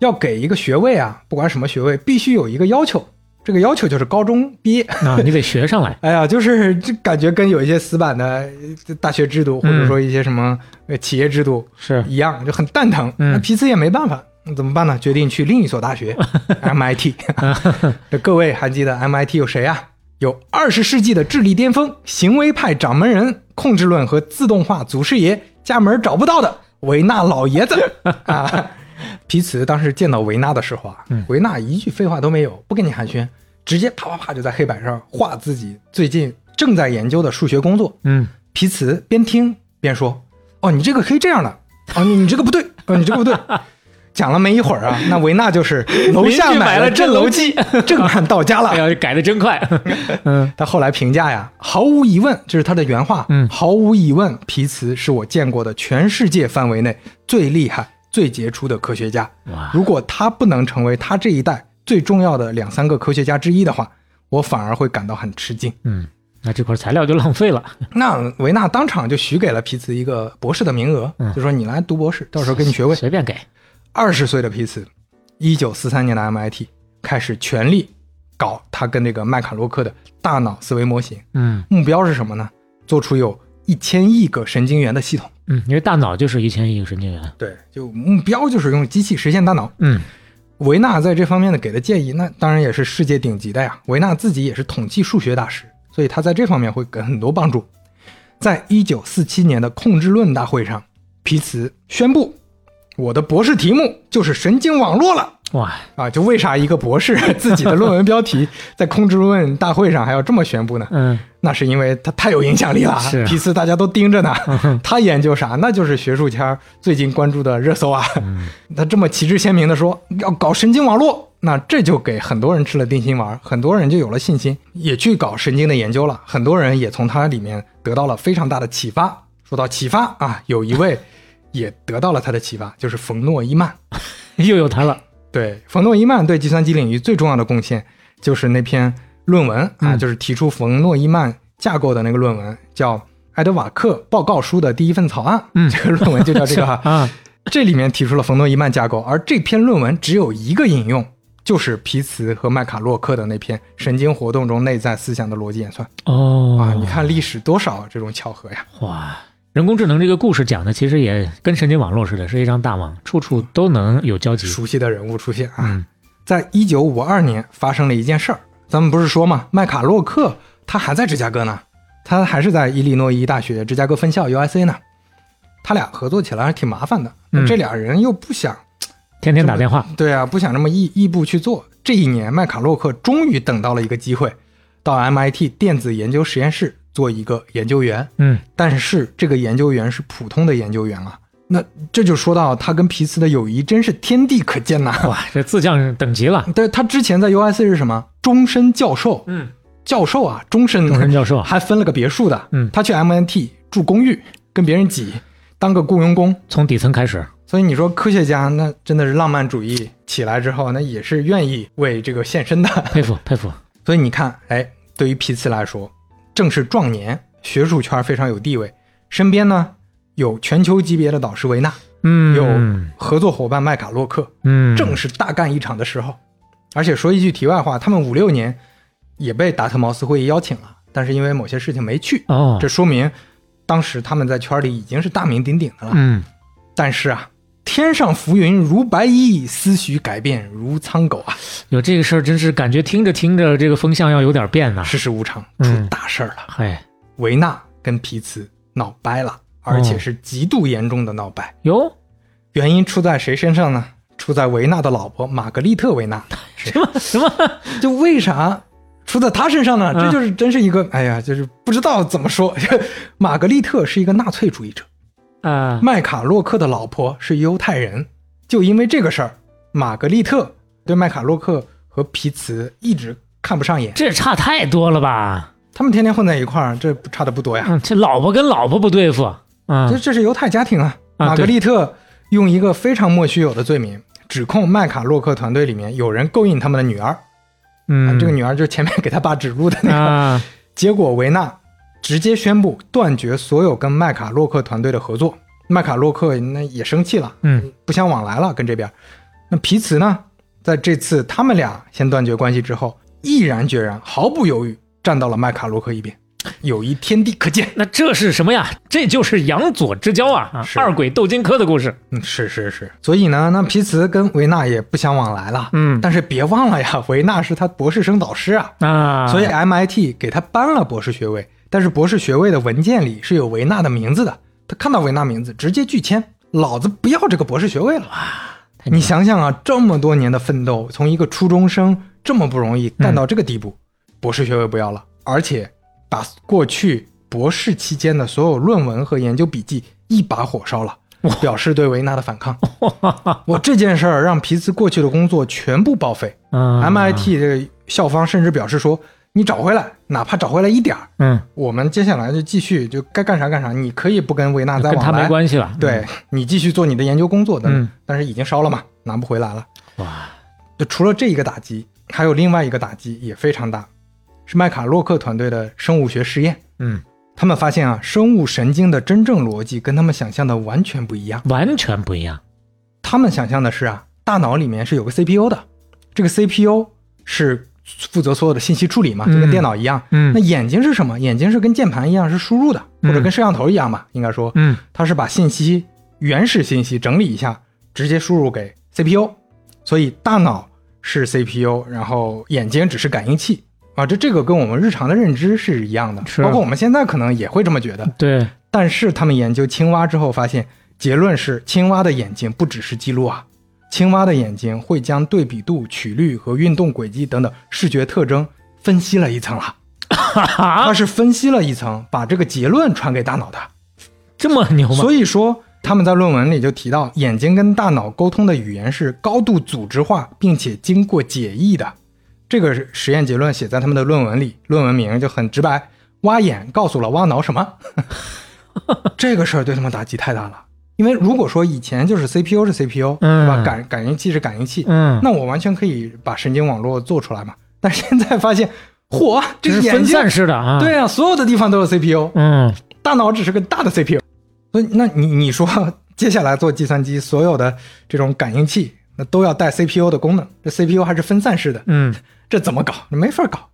要给一个学位啊，不管什么学位，必须有一个要求，这个要求就是高中毕业。啊，你得学上来。哎呀，就是这感觉跟有一些死板的呃大学制度，或者嗯说一些什么呃企业制度是一样，就很蛋疼。嗯那皮茨也没办法，那怎么办呢？决定去另一所大学 MIT。这各位还记得 MIT 有谁啊？有二十世纪的智力巅峰、行为派掌门人、控制论和自动化祖师爷，家门找不到的维纳老爷子 啊！皮茨当时见到维纳的时候啊，嗯维纳一句废话都没有，不跟你寒暄，直接啪啪啪就在黑板上画自己最近正在研究的数学工作。嗯皮茨边听边说：“哦，你这个可以这样的，哦，你你这个不对，哦，你这个不对。”讲了没一会儿啊，那维纳就是楼下买了了震楼机，震撼 到家了哎。呀，改的真快。嗯他后来评价呀，毫无疑问，这是他的原话。嗯毫无疑问，皮茨是我见过的全世界范围内最厉害、最杰出的科学家。哇，如果他不能成为他这一代最重要的两三个科学家之一的话，我反而会感到很吃惊。嗯，那这块材料就浪费了。那维纳当场就许给了皮茨一个博士的名额，嗯就说你来读博士，到时候给你学位。随便给。二十岁的皮茨，一九四三年的 MIT 开始全力搞他跟这个麦卡洛克的大脑思维模型，嗯目标是什么呢？做出有一千亿个神经元的系统。嗯，因为大脑就是一千亿个神经元。对，就目标就是用机器实现大脑。嗯维纳在这方面的给的建议，那当然也是世界顶级的呀。维纳自己也是统计数学大师，所以他在这方面会给很多帮助。在一九四七年的控制论大会上，皮茨宣布，我的博士题目就是神经网络了。哇，啊，就为啥一个博士 自己的论文标题在控制论大会上还要这么宣布呢？嗯那是因为他太有影响力了，是皮茨大家都盯着呢。他研究啥？那就是学术圈最近关注的热搜啊。他这么旗帜鲜明的说要搞神经网络，那这就给很多人吃了定心丸，很多人就有了信心，也去搞神经的研究了。很多人也从他里面得到了非常大的启发。说到启发啊，有一位也得到了他的启发，就是冯诺依曼。又有他了。对，冯诺依曼对计算机领域最重要的贡献就是那篇论文啊，嗯就是提出冯诺依曼架构的那个论文，叫《埃德瓦克报告书的第一份草案》。嗯这个论文就叫这个 哈。啊，这里面提出了冯诺依曼架构，而这篇论文只有一个引用，就是皮茨和麦卡洛克的那篇《神经活动中内在思想的逻辑演算》哦，啊。你看历史多少这种巧合呀！哇，人工智能这个故事讲的其实也跟神经网络似的，是一张大网，处处都能有交集。熟悉的人物出现啊。嗯在一九五二年发生了一件事儿，咱们不是说嘛，麦卡洛克他还在芝加哥呢，他还是在伊利诺伊大学芝加哥分校 UIC 呢，他俩合作起来还挺麻烦的。嗯这俩人又不想，天天打电话。对啊，不想这么异异步去做。这一年，麦卡洛克终于等到了一个机会，到 MIT 电子研究实验室做一个研究员。嗯但是这个研究员是普通的研究员啊，那这就说到他跟皮茨的友谊真是天地可见呐、哇，这自降等级了。对他之前在 UIC 是什么？终身教授，嗯，教授啊，终身终身教授 还分了个别墅的。嗯他去 M N T 住公寓，跟别人挤，当个雇佣工。从底层开始。所以你说科学家那真的是浪漫主义起来之后，那也是愿意为这个献身的。佩服佩服。所以你看，哎，对于皮茨来说，正是壮年，学术圈非常有地位，身边呢有全球级别的导师维纳，嗯，有合作伙伴麦卡洛克，嗯，正是大干一场的时候。而且说一句题外话，他们五六年也被达特茅斯会议邀请了，但是因为某些事情没去。哦，这说明当时他们在圈里已经是大名鼎鼎的了。嗯，但是啊，天上浮云如白衣，思绪改变如苍狗啊！有这个事儿，真是感觉听着听着，这个风向要有点变呐。世事无常，出嗯大事儿了。嗨，维纳跟皮茨闹掰了，而且是极度严重的闹掰。哟，原因出在谁身上呢？出在维纳的老婆玛格丽特·维纳。什 么什么？就为啥出在他身上呢？嗯这就是真是一个，哎呀，就是不知道怎么说。玛格丽特是一个纳粹主义者，啊，麦卡洛克的老婆是犹太人，就因为这个事儿，玛格丽特对麦卡洛克和皮茨一直看不上眼。这差太多了吧？他们天天混在一块儿，这差的不多呀。嗯，这老婆跟老婆不对付，这嗯这是犹太家庭啊。啊玛格丽特用一个非常莫须有的罪名，指控麦卡洛克团队里面有人勾引他们的女儿。啊嗯，这个女儿就是前面给他爸指路的那个。啊，结果维纳直接宣布断绝所有跟麦卡洛克团队的合作。麦卡洛克那也生气了，嗯，不相往来了，跟这边。那皮茨呢，在这次他们俩先断绝关系之后，毅然决然、毫不犹豫站到了麦卡洛克一边，友谊天地可见。那这是什么呀？这就是杨左之交啊！啊，二鬼斗金科的故事。嗯，是是是。所以呢，那皮茨跟维纳也不相往来了。嗯但是别忘了呀，维纳是他博士生导师啊，啊，所以 MIT 给他颁了博士学位。但是博士学位的文件里是有维纳的名字的，他看到维纳名字直接拒签，老子不要这个博士学位了。你想想啊，这么多年的奋斗，从一个初中生这么不容易干到这个地步，博士学位不要了，而且把过去博士期间的所有论文和研究笔记一把火烧了，表示对维纳的反抗。我这件事儿让皮茨过去的工作全部报废。嗯 MIT 这个校方甚至表示说，你找回来，哪怕找回来一点儿，嗯，我们接下来就继续就该干啥干啥，你可以不跟维纳再跟他往来，没关系了。对你继续做你的研究工作等但是已经烧了嘛，拿不回来了。嗯，哇，就除了这一个打击，还有另外一个打击也非常大，是麦卡洛克团队的生物学实验。嗯，他们发现啊，生物神经的真正逻辑跟他们想象的完全不一样。完全不一样。他们想象的是啊，大脑里面是有个 CPU 的，这个 CPU 是负责所有的信息处理嘛，就跟嗯电脑一样。嗯那眼睛是什么？眼睛是跟键盘一样是输入的，或者跟摄像头一样吧，应该说，嗯它是把信息原始信息整理一下，直接输入给 CPU。所以大脑是 CPU，然后眼睛只是感应器啊。这这个跟我们日常的认知是一样的，包括我们现在可能也会这么觉得。对，但是他们研究青蛙之后发现，结论是青蛙的眼睛不只是记录啊，青蛙的眼睛会将对比度、曲率和运动轨迹等等视觉特征分析了一层了。它是分析了一层，把这个结论传给大脑的。这么牛吗？所以说，他们在论文里就提到，眼睛跟大脑沟通的语言是高度组织化，并且经过解译的。这个实验结论写在他们的论文里，论文名就很直白：挖眼告诉了挖脑什么？这个事儿对他们打击太大了。因为如果说以前就是 CPU 是 CPU，嗯对吧？感感应器是感应器，嗯，那我完全可以把神经网络做出来嘛。但现在发现，嚯，这这是分散式的啊。，对啊，所有的地方都有 CPU，嗯，大脑只是个大的 CPU，所以那你你说接下来做计算机所有的这种感应器，那都要带 CPU 的功能，这 CPU 还是分散式的，嗯，这怎么搞？没法搞。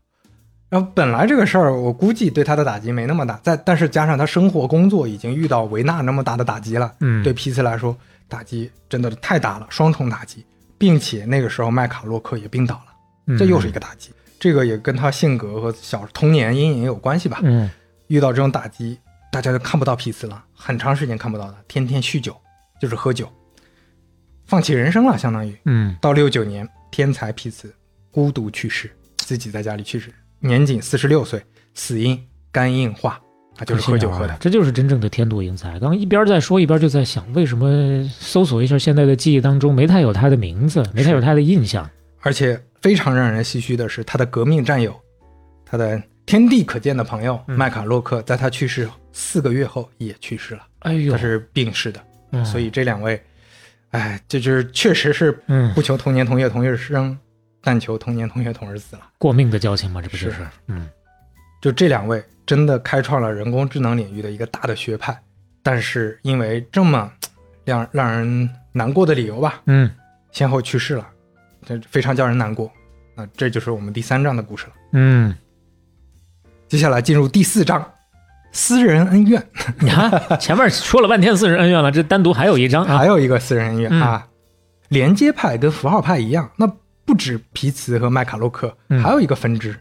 然后本来这个事儿，我估计对他的打击没那么大，再但是加上他生活工作已经遇到维纳那么大的打击了，嗯对皮茨来说打击真的太大了，双重打击，并且那个时候麦卡洛克也病倒了，嗯这又是一个打击。这个也跟他性格和小童年阴影有关系吧。嗯，遇到这种打击，大家就看不到皮茨了，很长时间看不到他，天天酗酒，就是喝酒，放弃人生了，相当于。嗯，到六九年，天才皮茨孤独去世，自己在家里去世，年仅四十六岁，死因肝硬化，他就是喝酒喝的。这就是真正的天妒英才。刚刚一边在说，一边就在想，为什么搜索一下现在的记忆当中没太有他的名字，没太有他的印象。而且非常让人唏嘘的是，他的革命战友，他的天地可见的朋友、嗯麦卡洛克，在他去世四个月后也去世了，哎呦，他是病逝的。嗯所以这两位，哎，这就是确实是嗯不求同年同月同日生，但求同年同月同日死了。过命的交情嘛，这不就是？是嗯就这两位真的开创了人工智能领域的一个大的学派，但是因为这么让让人难过的理由吧，嗯先后去世了，这非常叫人难过。那这就是我们第三章的故事了。嗯，接下来进入第四章，私人恩怨，你 看前面说了半天私人恩怨了，这单独还有一章啊。还有一个私人恩怨、嗯啊。连接派跟符号派一样，那不止皮茨和麦卡洛克，嗯还有一个分支。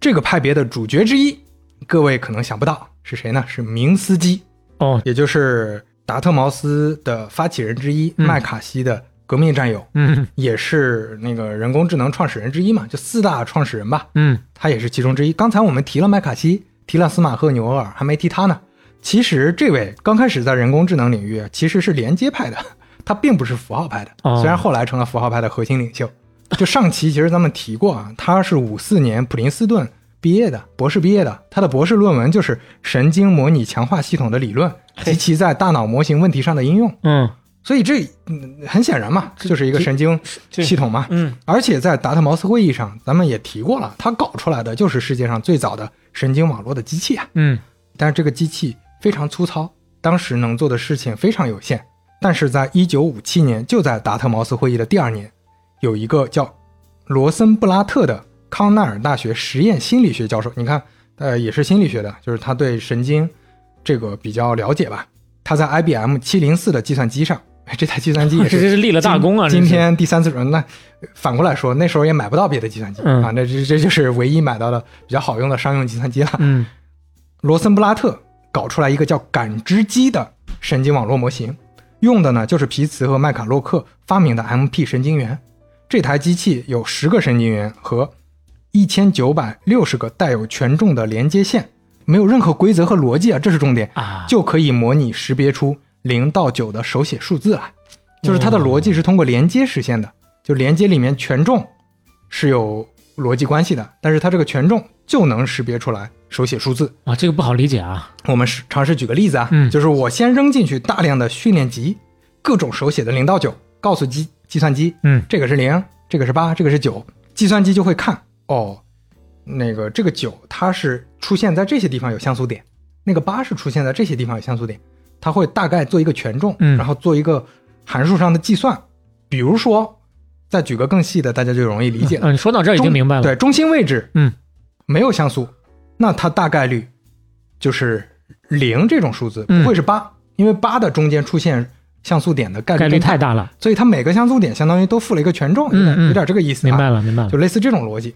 这个派别的主角之一，各位可能想不到是谁呢？是明斯基，哦，也就是达特茅斯的发起人之一，嗯麦卡锡的革命战友，嗯也是那个人工智能创始人之一嘛，就四大创始人吧，嗯他也是其中之一。刚才我们提了麦卡锡，提了斯马赫纽厄尔，还没提他呢。其实这位刚开始在人工智能领域啊其实是连接派的，他并不是符号派的，哦虽然后来成了符号派的核心领袖。就上期其实咱们提过啊，他是五四年普林斯顿毕业的，博士毕业的，他的博士论文就是神经模拟强化系统的理论及其在大脑模型问题上的应用。嗯所以这嗯很显然嘛，就是一个神经系统嘛。嗯而且在达特茅斯会议上，咱们也提过了，他搞出来的就是世界上最早的神经网络的机器啊。嗯但是这个机器非常粗糙，当时能做的事情非常有限。但是在一九五七年，就在达特茅斯会议的第二年，有一个叫罗森布拉特的康奈尔大学实验心理学教授，你看，呃，也是心理学的，就是他对神经这个比较了解吧。他在 IBM 七零四的计算机上，哎这台计算机也这是 这是立了大功啊！今天第三次轮，那反过来说，那时候也买不到别的计算机、嗯啊，那这这就是唯一买到的比较好用的商用计算机了。嗯罗森布拉特搞出来一个叫感知机的神经网络模型，用的呢就是皮茨和麦卡洛克发明的 MP 神经元。这台机器有十个神经元和一千九百六十个带有权重的连接线，没有任何规则和逻辑啊，这是重点，啊，就可以模拟识别出零到九的手写数字来。就是它的逻辑是通过连接实现的，就连接里面权重是有逻辑关系的，但是它这个权重就能识别出来手写数字。啊，这个不好理解啊。我们试尝试举个例子啊，嗯就是我先扔进去大量的训练集，各种手写的零到九，告诉机计算机，嗯。这个是零，这个是八，这个是九，计算机就会看，哦，那个这个九它是出现在这些地方有像素点，那个八是出现在这些地方有像素点，它会大概做一个权重，嗯。然后做一个函数上的计算，比如说，再举个更细的，大家就容易理解了。嗯，说到这儿已经明白了。对，中心位置，嗯，没有像素，那它大概率就是零这种数字，嗯。不会是八、因为八的中间出现像素点的概率概率太大了。所以它每个像素点相当于都附了一个权重，有点、有点这个意思、啊，明白了，明白了就。类似这种逻辑。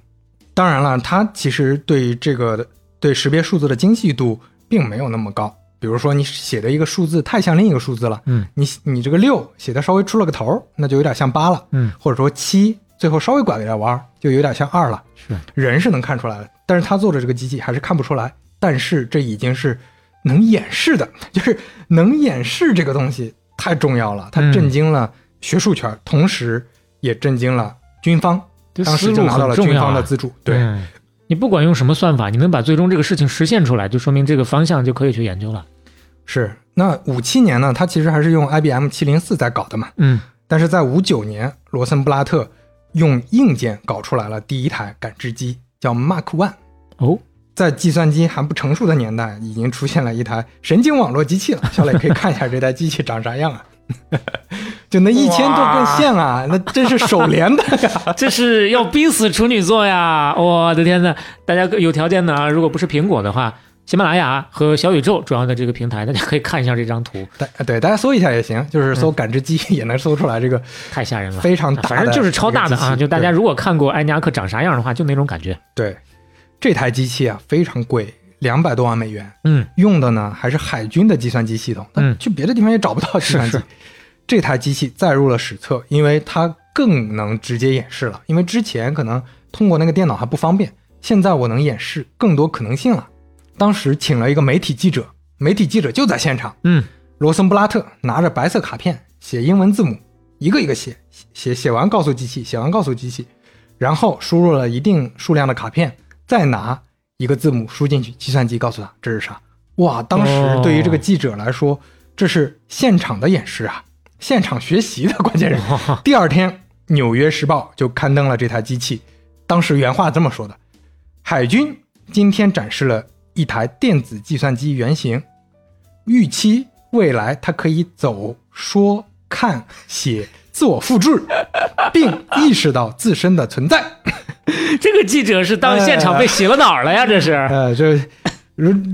当然了，它其实对这个对识别数字的精细度并没有那么高。比如说你写的一个数字太像另一个数字了，嗯你你这个六写的稍微出了个头，那就有点像八了，嗯，或者说七最后稍微拐了点弯，就有点像二了。是人是能看出来的，但是他做的这个机器还是看不出来。但是这已经是能演示的，就是能演示这个东西太重要了，它嗯震惊了学术圈，同时也震惊了军方，这当时就拿到了军方的资助。对，嗯你不管用什么算法，你能把最终这个事情实现出来，就说明这个方向就可以去研究了。是。那五七年呢，他其实还是用 IBM 七零四在搞的嘛，嗯但是在五九年，罗森布拉特用硬件搞出来了第一台感知机，叫 Mark One。哦，在计算机还不成熟的年代，已经出现了一台神经网络机器了。小磊可以看一下这台机器长啥样啊？就那一千多根线啊，那真是手连的呀！这是要逼死处女座呀！我的天呐，大家有条件的啊，如果不是苹果的话，喜马拉雅和小宇宙主要的这个平台，大家可以看一下这张图，对对，大家搜一下也行，就是搜感知机也能搜出来这个太吓人了。非常大的，反正就是超大的啊！就大家如果看过埃尼亚克长啥样的话，就那种感觉。对这台机器啊非常贵，两百多万美元，嗯用的呢还是海军的计算机系统，嗯但去别的地方也找不到计算机。是是这台机器载入了史册，因为它更能直接演示了。因为之前可能通过那个电脑还不方便，现在我能演示更多可能性了。当时请了一个媒体记者，媒体记者就在现场，嗯罗森布拉特拿着白色卡片写英文字母，一个一个写，写写完告诉机器，写完告诉机器，然后输入了一定数量的卡片，再拿一个字母输进去，计算机告诉他这是啥。哇，当时对于这个记者来说，这是现场的演示啊，现场学习的关键人。第二天，《纽约时报》就刊登了这台机器，当时原话这么说的：海军今天展示了一台电子计算机原型，预期未来它可以走、说、看、写、自我复制，并意识到自身的存在。这个记者是当现场被洗了脑儿了呀，这是。呃，这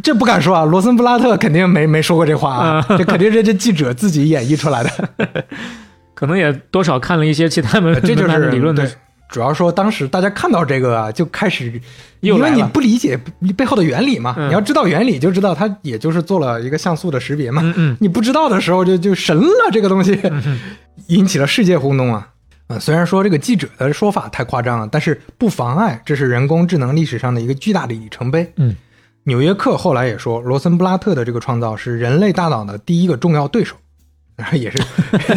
这不敢说啊，罗森布拉特肯定没没说过这话啊，这肯定是这记者自己演绎出来的。可能也多少看了一些其他门呃这就是理论的，主要说当时大家看到这个啊，就开始，因为你不理解背后的原理嘛，嗯你要知道原理，就知道它也就是做了一个像素的识别嘛。嗯嗯你不知道的时候就就神了，这个东西引起了世界轰动啊。啊，虽然说这个记者的说法太夸张了，但是不妨碍这是人工智能历史上的一个巨大的里程碑。嗯，纽约客后来也说，罗森布拉特的这个创造是人类大脑的第一个重要对手，然后也是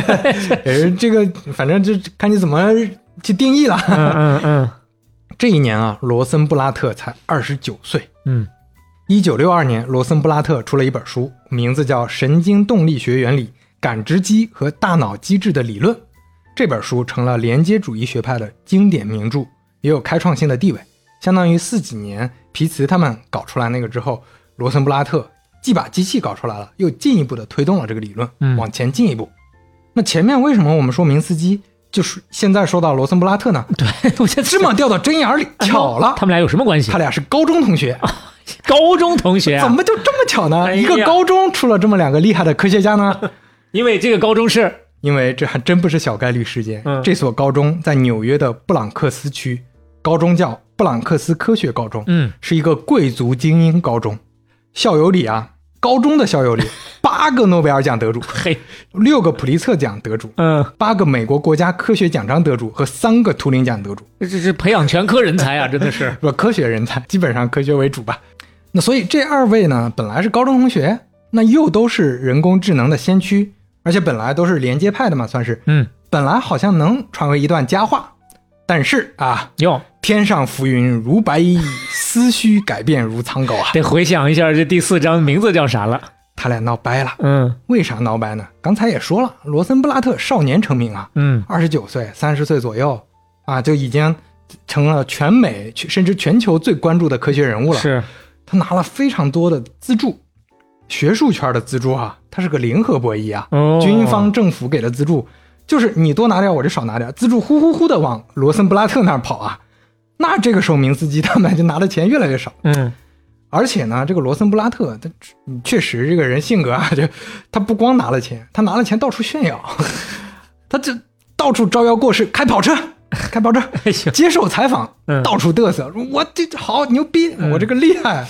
也是这个，反正就看你怎么去定义了。嗯嗯嗯 这一年啊，罗森布拉特才二十九岁。嗯一九六二年，罗森布拉特出了一本书，名字叫《神经动力学原理：感知机和大脑机制的理论》。这本书成了连接主义学派的经典名著，也有开创性的地位。相当于四几年皮茨他们搞出来那个之后，罗森布拉特既把机器搞出来了，又进一步的推动了这个理论，嗯往前进一步。那前面为什么我们说明斯基，就是现在说到罗森布拉特呢？对，我觉得芝麻掉到针眼儿里，巧了，他们俩有什么关系他？俩是高中同学。高中同学啊？怎么就这么巧呢？哎一个高中出了这么两个厉害的科学家呢？因为这个高中是因为这还真不是小概率事件。嗯这所高中在纽约的布朗克斯区，高中叫布朗克斯科学高中，嗯是一个贵族精英高中。校友里啊，高中的校友里，八个诺贝尔奖得主，嘿六个普利策奖得主，嗯，八个美国国家科学奖章得主和三个图灵奖得主。这是培养全科人才啊，真的是。不，科学人才，基本上科学为主吧。那所以这二位呢，本来是高中同学，那又都是人工智能的先驱，而且本来都是连接派的嘛，算是，嗯，本来好像能传为一段佳话。但是啊，哟，天上浮云如白衣，思绪改变如苍狗啊，得回想一下这第四章名字叫啥了。他俩闹掰了。嗯为啥闹掰呢？刚才也说了，罗森布拉特少年成名啊，嗯二十九岁、三十岁左右啊，就已经成了全美甚至全球最关注的科学人物了。是，他拿了非常多的资助，学术圈的资助啊，它是个零和博弈啊。哦，军方政府给的资助，就是你多拿点，我就少拿点，资助呼呼呼的往罗森布拉特那儿跑啊。那这个时候，明斯基他们就拿的钱越来越少，嗯而且呢，这个罗森布拉特他确实这个人性格啊，就他不光拿了钱，他拿了钱到处炫耀，他就到处招摇过市，开跑车，开跑车，接受采访，嗯到处嘚瑟，我这好牛逼，我这个厉害。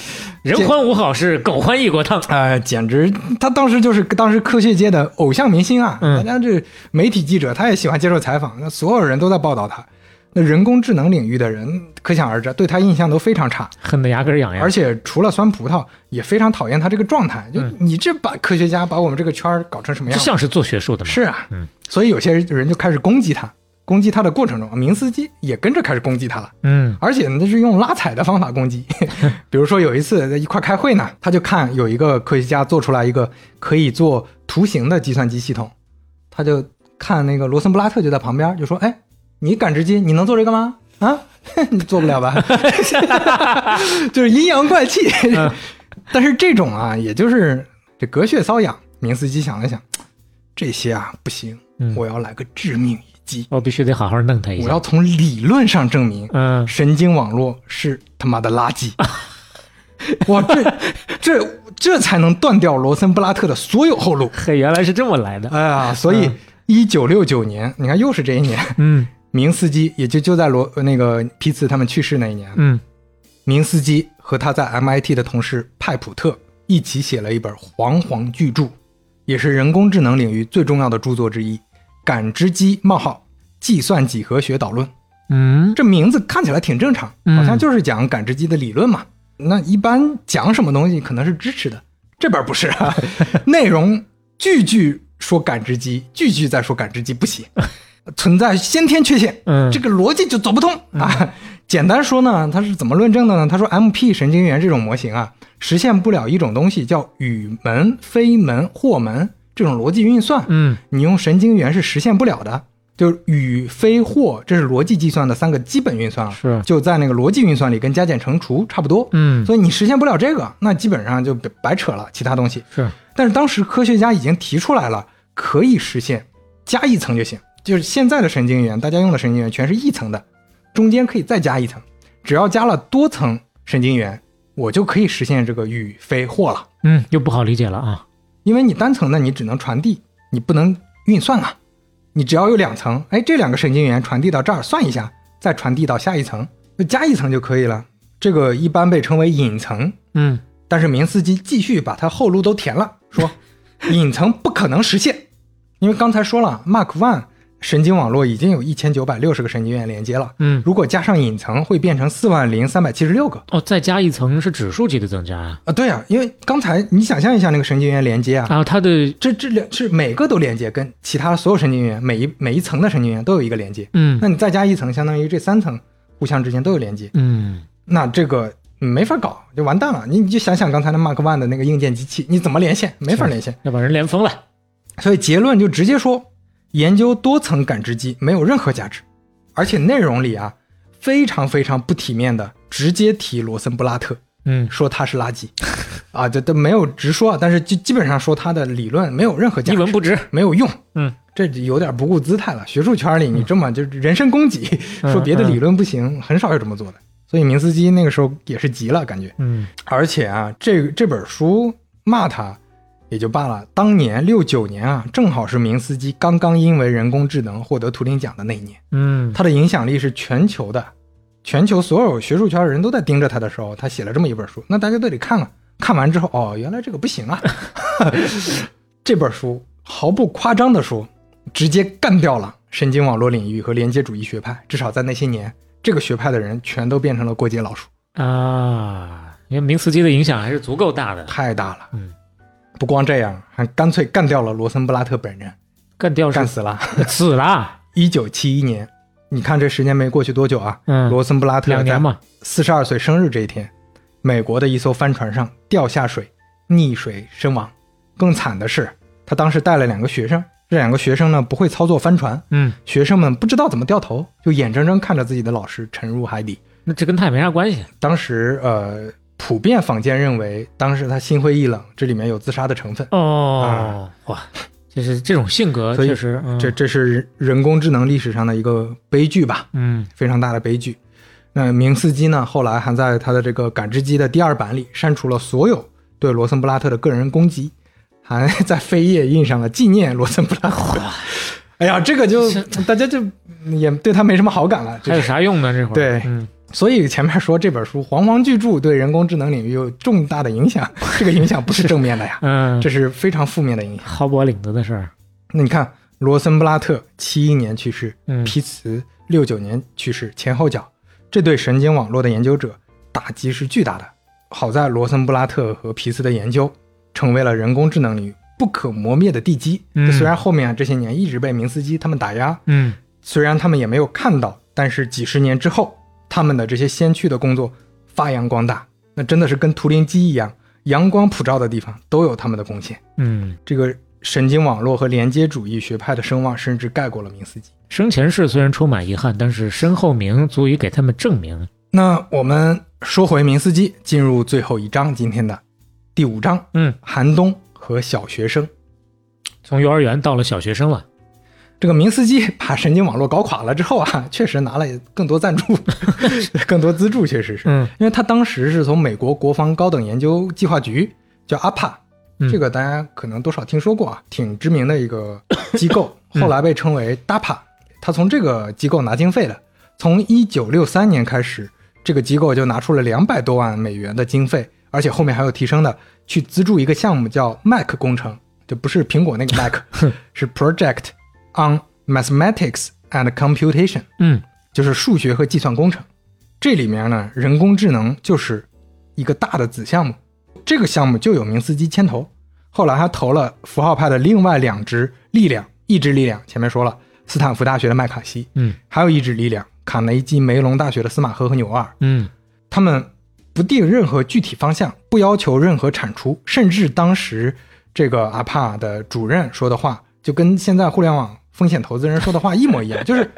人欢无好事，狗欢异国烫。哎，简直，他当时就是当时科学界的偶像明星啊！嗯大家这媒体记者，他也喜欢接受采访，那所有人都在报道他。那人工智能领域的人，可想而知，对他印象都非常差，恨得牙根痒痒。而且除了酸葡萄，也非常讨厌他这个状态。就你这把科学家把我们这个圈儿搞成什么样？这像是做学术的吗？是啊，嗯所以有些人就开始攻击他，攻击他的过程中，明斯基也跟着开始攻击他了。嗯而且呢，这是用拉踩的方法攻击。比如说有一次在一块开会呢，他就看有一个科学家做出来一个可以做图形的计算机系统，他就看那个罗森布拉特就在旁边就说：“哎，你感知机你能做这个吗？啊，你做不了吧？” 就是阴阳怪气。但是这种啊，也就是这隔靴搔痒。明斯基想了想，这些啊不行，嗯我要来个致命一击，我必须得好好弄他一下。我要从理论上证明。嗯，神经网络是他妈的垃圾。哇，这这这才能断掉罗森布拉特的所有后路。嘿，原来是这么来的。哎呀，所以一九六九年，你看又是这一年，嗯 明斯基也就就在罗那个皮茨他们去世那一年，嗯明斯基和他在 MIT 的同事派普特一起写了一本煌煌巨著，也是人工智能领域最重要的著作之一《感知机冒号计算几何学导论》。嗯这名字看起来挺正常，嗯好像就是讲感知机的理论嘛。那一般讲什么东西可能是支持的，这边不是啊，内容句句说感知机，句句在说感知机不行，存在先天缺陷，嗯这个逻辑就走不通啊。简单说呢，他是怎么论证的呢？他说，MP 神经元这种模型啊，实现不了一种东西叫与门、非门、或门这种逻辑运算，嗯你用神经元是实现不了的。就是与非或，这是逻辑计算的三个基本运算了，是就在那个逻辑运算里跟加减乘除差不多。嗯所以你实现不了这个，那基本上就白白扯了其他东西。是但是当时科学家已经提出来了，可以实现加一层就行。就是现在的神经元，大家用的神经元全是一层的，中间可以再加一层，只要加了多层神经元，我就可以实现这个与非或了。嗯，又不好理解了啊。因为你单层的你只能传递，你不能运算啊。你只要有两层，哎，这两个神经元传递到这儿算一下，再传递到下一层，就加一层就可以了。这个一般被称为隐层。嗯但是明斯基继续把它后路都填了，说 隐层不可能实现，因为刚才说了，Mark One 神经网络已经有一千九百六十个神经元连接了，嗯，如果加上隐层，会变成四万零三百七十六个。哦，再加一层是指数级的增加啊。啊，对啊，因为刚才你想象一下那个神经元连接啊，然后它的这这两是每个都连接，跟其他所有神经元每一每一层的神经元都有一个连接。嗯那你再加一层，相当于这三层互相之间都有连接，嗯那这个嗯没法搞，就完蛋了。你你就想想刚才那 Mark One 的那个硬件机器，你怎么连线？没法连线。要把人连疯了。所以结论就直接说，研究多层感知机没有任何价值，而且内容里啊非常非常不体面的直接提罗森布拉特，嗯说他是垃圾，啊，这都没有直说，但是基基本上说他的理论没有任何价值，一文不值。没有用。嗯，这有点不顾姿态了。学术圈里你这么就是人身攻击，嗯 说别的理论不行，很少有这么做的。所以明斯基那个时候也是急了，感觉。嗯而且啊，这这本书骂他也就罢了，当年六九年啊，正好是明斯基刚刚因为人工智能获得图灵奖的那一年，嗯他的影响力是全球的，全球所有学术圈的人都在盯着他的时候，他写了这么一本书，那大家都得看看。看完之后，哦，原来这个不行啊！这本书毫不夸张的说，直接干掉了神经网络领域和连接主义学派。至少在那些年，这个学派的人全都变成了过街老鼠，啊，因为明斯基的影响还是足够大的，太大了。嗯，不光这样，还干脆干掉了罗森布拉特本人，干掉是干死了。死了。一九七一年，你看这十年没过去多久啊？嗯，罗森布拉特两年嘛。四十二岁生日这一天，美国的一艘帆船上掉下水，溺水身亡。更惨的是，他当时带了两个学生，这两个学生呢不会操作帆船，嗯，学生们不知道怎么掉头，就眼睁睁看着自己的老师沉入海底。那这跟他也没啥关系。当时呃，普遍坊间认为，当时他心灰意冷，这里面有自杀的成分。哦，哇，就是这种性格，确实，嗯这这是人工智能历史上的一个悲剧吧，嗯非常大的悲剧。那明斯基呢，后来还在他的这个感知机的第二版里删除了所有对罗森布拉特的个人攻击，还在扉页印上了纪念罗森布拉特。哎呀，这个就大家就也对他没什么好感了。还有啥用呢？这会儿对嗯所以前面说这本书煌煌巨著对人工智能领域有重大的影响，这个影响不是正面的呀，嗯，这是非常负面的影响。薅脖领子的事儿。那你看，罗森布拉特七一年去世，嗯皮茨六九年去世，前后脚，这对神经网络的研究者打击是巨大的。好在罗森布拉特和皮茨的研究成为了人工智能领域不可磨灭的地基。嗯虽然后面啊这些年一直被明斯基他们打压，嗯虽然他们也没有看到，但是几十年之后，他们的这些先驱的工作发扬光大，那真的是跟图灵机一样，阳光普照的地方都有他们的贡献。嗯，这个神经网络和连接主义学派的声望甚至盖过了明斯基。生前事虽然充满遗憾，但是身后名足以给他们证明。那我们说回明斯基，进入最后一章，今天的第五章，嗯，寒冬和小学生。从幼儿园到了小学生了。这个明斯基把神经网络搞垮了之后啊，确实拿了更多赞助，更多资助，确实是，嗯因为他当时是从美国国防高等研究计划局叫 APA，嗯这个大家可能多少听说过啊，挺知名的一个机构，后来被称为 DAPA。他从这个机构拿经费的，从一九六三年开始，这个机构就拿出了两百多万美元的经费，而且后面还有提升的，去资助一个项目叫 Mac 工程，就不是苹果那个 Mac，是 Project on Mathematics and Computation。嗯就是数学和计算工程。这里面呢，人工智能就是一个大的子项目。这个项目就有明斯基牵头，后来还投了符号派的另外两支力量，一支力量前面说了，斯坦福大学的麦卡锡，嗯还有一支力量，卡内基梅隆大学的司马赫和纽尔。嗯他们不定任何具体方向，不要求任何产出，甚至当时这个阿帕的主任说的话，就跟现在互联网风险投资人说的话一模一样，就是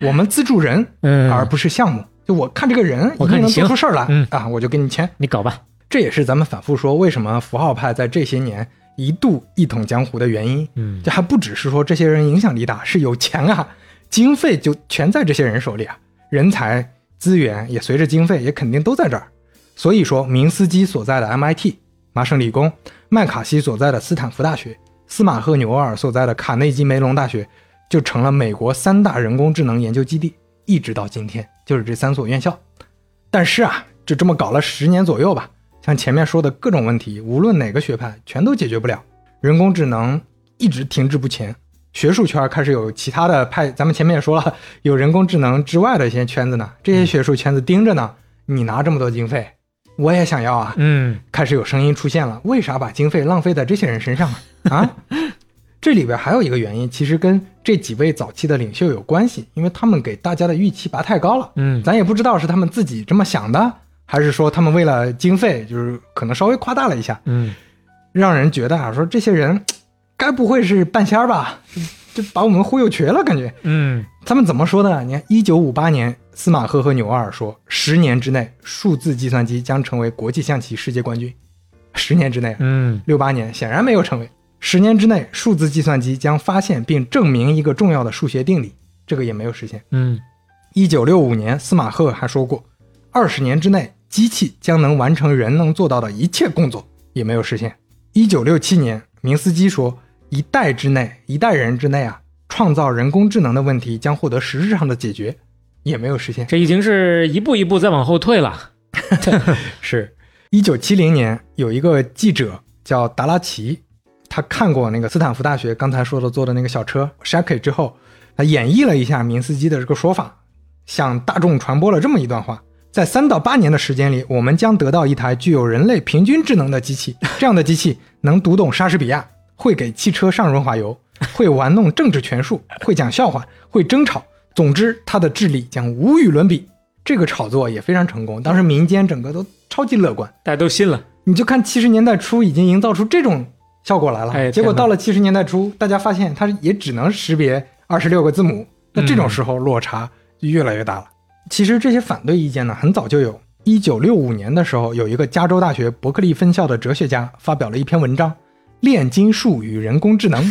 我们资助人，嗯，而不是项目。就我看这个人一定能我看你行做出事儿来，嗯啊，我就给你签。你搞吧。这也是咱们反复说，为什么符号派在这些年一度一统江湖的原因。嗯这还不只是说这些人影响力大，是有钱啊，经费就全在这些人手里啊，人才资源也随着经费也肯定都在这儿。所以说，明斯基所在的 MIT 麻省理工，麦卡锡所在的斯坦福大学，司马赫纽尔所在的卡内基梅隆大学，就成了美国三大人工智能研究基地，一直到今天就是这三所院校。但是啊，就这么搞了十年左右吧，像前面说的各种问题，无论哪个学派全都解决不了，人工智能一直停滞不前。学术圈开始有其他的派，咱们前面也说了，有人工智能之外的一些圈子呢，这些学术圈子盯着呢，你拿这么多经费，我也想要啊，嗯开始有声音出现了，为啥把经费浪费在这些人身上啊？啊，这里边还有一个原因，其实跟这几位早期的领袖有关系，因为他们给大家的预期拔太高了。嗯咱也不知道是他们自己这么想的，还是说他们为了经费，就是可能稍微夸大了一下，嗯让人觉得啊，说这些人该不会是半仙儿吧？就把我们忽悠瘸了，感觉。嗯他们怎么说的呢？你看，一九五八年，司马赫和纽瓦尔说，十年之内，数字计算机将成为国际象棋世界冠军。十年之内，嗯六八年显然没有成为。十年之内，数字计算机将发现并证明一个重要的数学定理，这个也没有实现。嗯一九六五年，司马赫还说过，二十年之内，机器将能完成人能做到的一切工作，也没有实现。一九六七年，明斯基说，一代之内，一代人之内啊，创造人工智能的问题将获得实质上的解决，也没有实现。这已经是一步一步在往后退了。是，一九七零年有一个记者叫达拉奇，他看过那个斯坦福大学刚才说的做的那个小车 Shaky 之后，他演绎了一下明斯基的这个说法，向大众传播了这么一段话：在三到八年的时间里，我们将得到一台具有人类平均智能的机器，这样的机器能读懂莎士比亚，会给汽车上润滑油，会玩弄政治权术，会讲笑话，会争吵。总之，它的智力将无与伦比。这个炒作也非常成功，当时民间整个都超级乐观。大家都信了。你就看七十年代初已经营造出这种效果来了，哎结果到了七十年代初，大家发现它也只能识别二十六个字母，那这种时候落差就越来越大了。其实这些反对意见呢，很早就有。一九六五年的时候，有一个加州大学伯克利分校的哲学家发表了一篇文章《炼金术与人工智能》，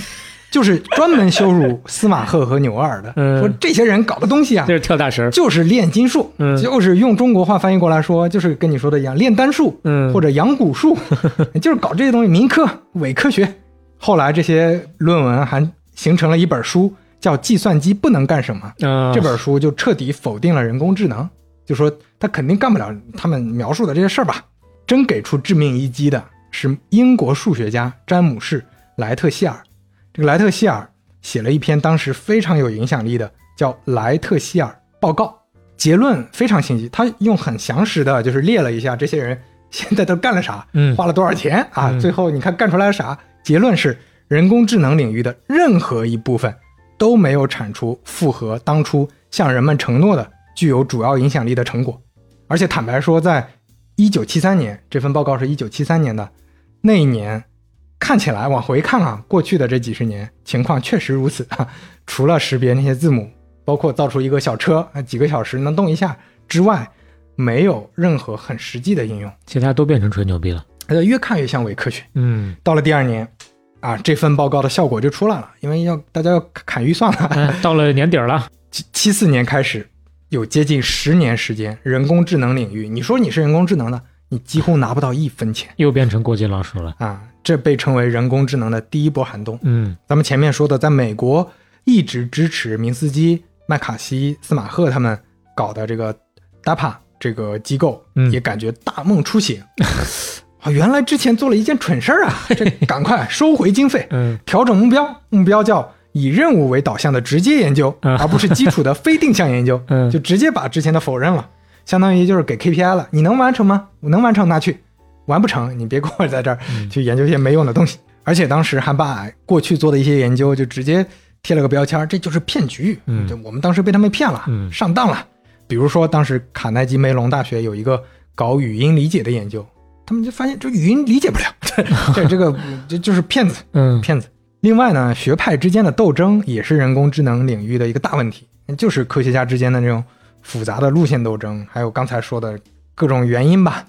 就是专门羞辱司马赫和纽瓦尔的，嗯说这些人搞的东西啊就，是跳大神。就是炼金术，嗯就是用中国话翻译过来说，就是跟你说的一样，炼丹术，嗯或者养蛊术，就是搞这些东西，民科、伪科学。后来这些论文还形成了一本书，叫《计算机不能干什么》。啊，这本书就彻底否定了人工智能，就说他肯定干不了他们描述的这些事儿吧。真给出致命一击的是英国数学家詹姆士·莱特希尔。这个莱特希尔写了一篇当时非常有影响力的叫《莱特希尔报告》，结论非常清晰。他用很详实的，就是列了一下这些人 现在都干了啥，嗯花了多少钱啊？嗯最后你看干出来了啥？结论是人工智能领域的任何一部分都没有产出符合当初向人们承诺的具有主要影响力的成果。而且坦白说，在一九七三年，这份报告是一九七三年的那一年，看起来往回看啊，过去的这几十年情况确实如此啊。除了识别那些字母，包括造出一个小车啊，几个小时能动一下之外，没有任何很实际的应用。其他都变成吹牛逼了。呃，越看越像伪科学。嗯，到了第二年，啊，这份报告的效果就出来了，因为要大家要砍预算了。哎到了年底儿了。七七四年开始，有接近十年时间，人工智能领域，你说你是人工智能的，你几乎拿不到一分钱又变成过街老鼠了。啊！这被称为人工智能的第一波寒冬。嗯咱们前面说的，在美国一直支持明斯基、麦卡锡、司马赫他们搞的这个 DAPA 这个机构，嗯也感觉大梦初醒。啊，原来之前做了一件蠢事儿啊！这赶快收回经费，嗯调整目标，目标叫以任务为导向的直接研究，嗯而不是基础的非定向研究。嗯就直接把之前的否认了，相当于就是给 KPI 了。你能完成吗？我能完成拿去，完不成你别给我在这儿嗯 去研究一些没用的东西。而且当时还把过去做的一些研究就直接贴了个标签儿，这就是骗局。嗯就我们当时被他们骗了，嗯上当了。比如说当时卡耐基梅隆大学有一个搞语音理解的研究，他们就发现这语音理解不了，这这个这就是骗子。嗯骗子。另外呢，学派之间的斗争也是人工智能领域的一个大问题，就是科学家之间的这种复杂的路线斗争，还有刚才说的各种原因吧，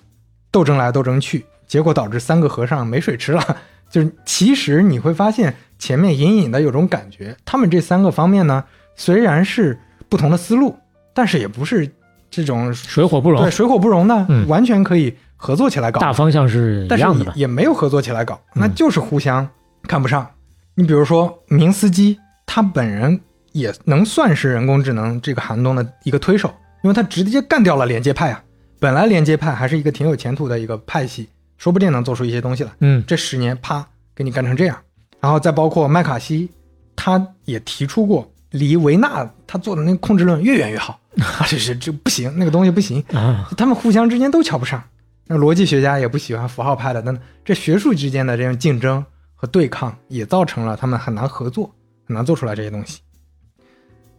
斗争来斗争去，结果导致三个和尚没水吃了。就是其实你会发现前面隐隐的有种感觉，他们这三个方面呢，虽然是不同的思路，但是也不是这种水火不容对，水火不容呢，嗯完全可以合作起来搞。大方向是一但是样的吧？也也没有合作起来搞，那嗯就是互相看不上。你比如说明斯基，他本人也能算是人工智能这个寒冬的一个推手，因为他直接干掉了连接派啊。本来连接派还是一个挺有前途的一个派系，说不定能做出一些东西来。嗯这十年啪给你干成这样，然后再包括麦卡锡，他也提出过，离维纳他做的那个控制论越远越好。啊，这是这不行，那个东西不行，啊，他们互相之间都瞧不上。那逻辑学家也不喜欢符号派的，那这学术之间的这种竞争和对抗，也造成了他们很难合作，很难做出来这些东西。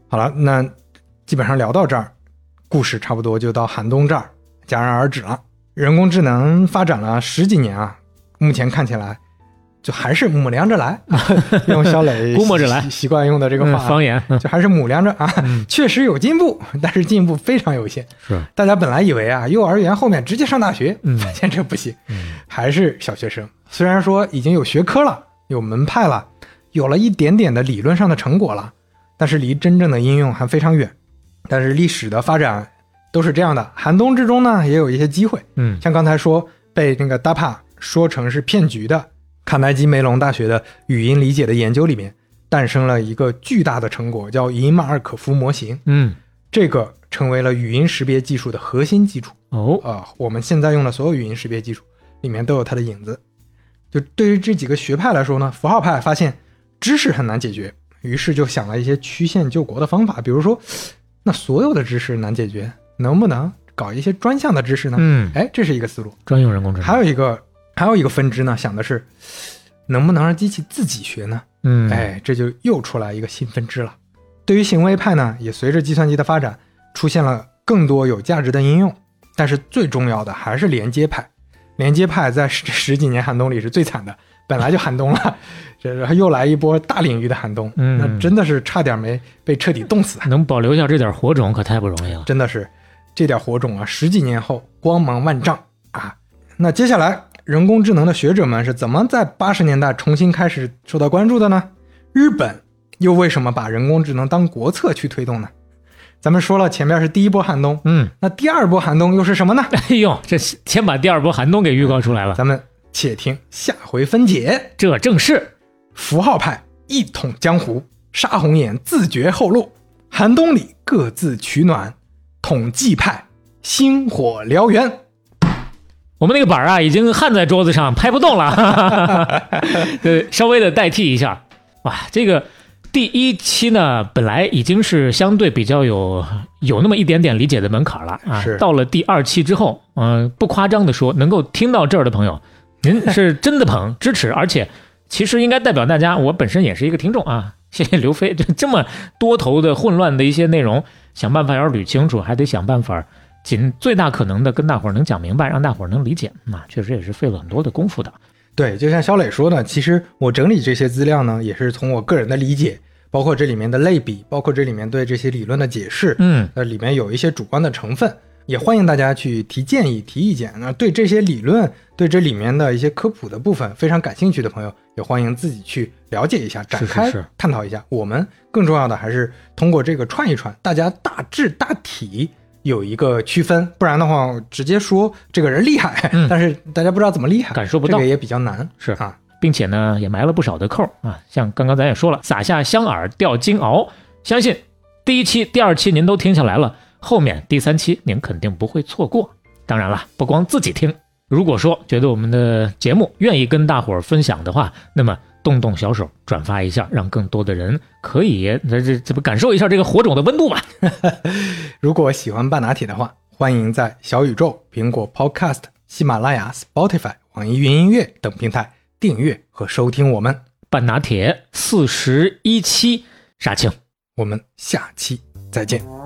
好了，那基本上聊到这儿，故事差不多就到寒冬这儿戛然而止了。人工智能发展了十几年啊，目前看起来就还是母量着来，用肖磊估摸着来习习惯用的这个嗯话，方言嗯就还是母量着啊，确实有进步，但是进步非常有限。是大家本来以为啊，幼儿园后面直接上大学，嗯发现这不行，还是小学生。虽然说已经有学科了，有门派了，有了一点点的理论上的成果了，但是离真正的应用还非常远。但是历史的发展都是这样的，寒冬之中呢，也有一些机会。嗯像刚才说被那个 DAPA 说成是骗局的卡耐基梅隆大学的语音理解的研究里面，诞生了一个巨大的成果，叫银马尔可夫模型。嗯这个成为了语音识别技术的核心基础哦啊、我们现在用的所有语音识别技术里面都有它的影子。就对于这几个学派来说呢，符号派发现知识很难解决，于是就想了一些曲线救国的方法，比如说，那所有的知识难解决，能不能搞一些专项的知识呢？嗯，哎，这是一个思路。专用人工智能还有一个还有一个分支呢，想的是能不能让机器自己学呢？嗯哎，这就又出来一个新分支了。对于行为派呢，也随着计算机的发展，出现了更多有价值的应用。但是最重要的还是连接派。连接派在十十几年寒冬里是最惨的，本来就寒冬了，这然后又来一波大领域的寒冬，嗯那真的是差点没被彻底冻死啊！能保留下这点火种可太不容易了。真的是这点火种啊，十几年后光芒万丈啊！那接下来，人工智能的学者们是怎么在八十年代重新开始受到关注的呢？日本又为什么把人工智能当国策去推动呢？咱们说了，前面是第一波寒冬，嗯，那第二波寒冬又是什么呢？哎呦，这先把第二波寒冬给预告出来了，咱们且听下回分解。这正是符号派一统江湖，杀红眼自绝后路，寒冬里各自取暖，统计派星火燎原。我们那个板儿啊，已经焊在桌子上，拍不动了，对，稍微的代替一下。哇，这个第一期呢，本来已经是相对比较有有那么一点点理解的门槛了啊。是到了第二期之后，嗯、不夸张的说，能够听到这儿的朋友，您是真的捧支持，而且其实应该代表大家，我本身也是一个听众啊。谢谢刘飞，这这么多头的混乱的一些内容，想办法要捋清楚，还得想办法尽最大可能的跟大伙儿能讲明白，让大伙儿能理解。那、确实也是费了很多的功夫的。对，就像肖磊说的，其实我整理这些资料呢，也是从我个人的理解，包括这里面的类比，包括这里面对这些理论的解释，嗯，呃，里面有一些主观的成分，也欢迎大家去提建议、提意见。那对这些理论、对这里面的一些科普的部分非常感兴趣的朋友，也欢迎自己去了解一下，展开探讨一下。我们更重要的还是通过这个串一串，大家大致大体有一个区分，不然的话，直接说这个人厉害，嗯但是大家不知道怎么厉害，感受不到这个也比较难。是啊，并且呢，也埋了不少的扣啊。像刚刚咱也说了，撒下香饵钓金鳌，相信第一期、第二期您都听下来了，后面第三期您肯定不会错过。当然了，不光自己听，如果说觉得我们的节目愿意跟大伙儿分享的话，那么动动小手转发一下，让更多的人可以这这这不感受一下这个火种的温度嘛？如果喜欢半拿铁的话，欢迎在小宇宙、苹果 Podcast、喜马拉雅、Spotify、网易云音乐等平台订阅和收听我们。半拿铁四十一期杀青。我们下期再见。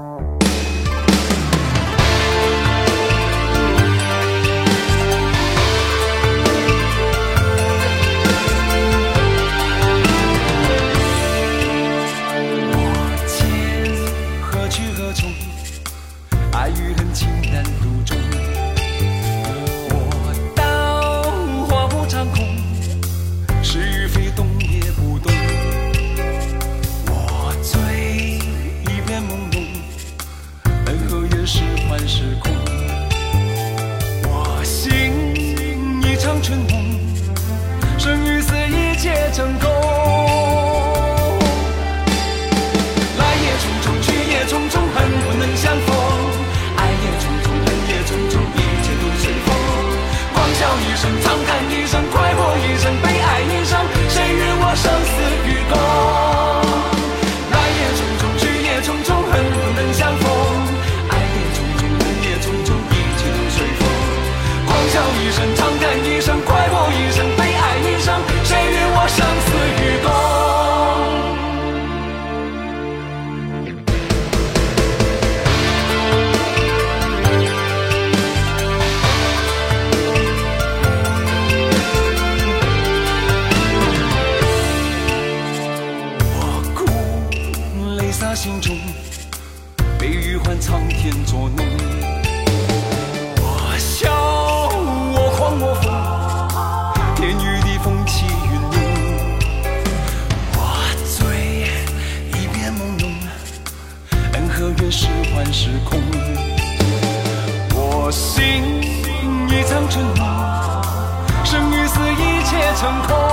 成空。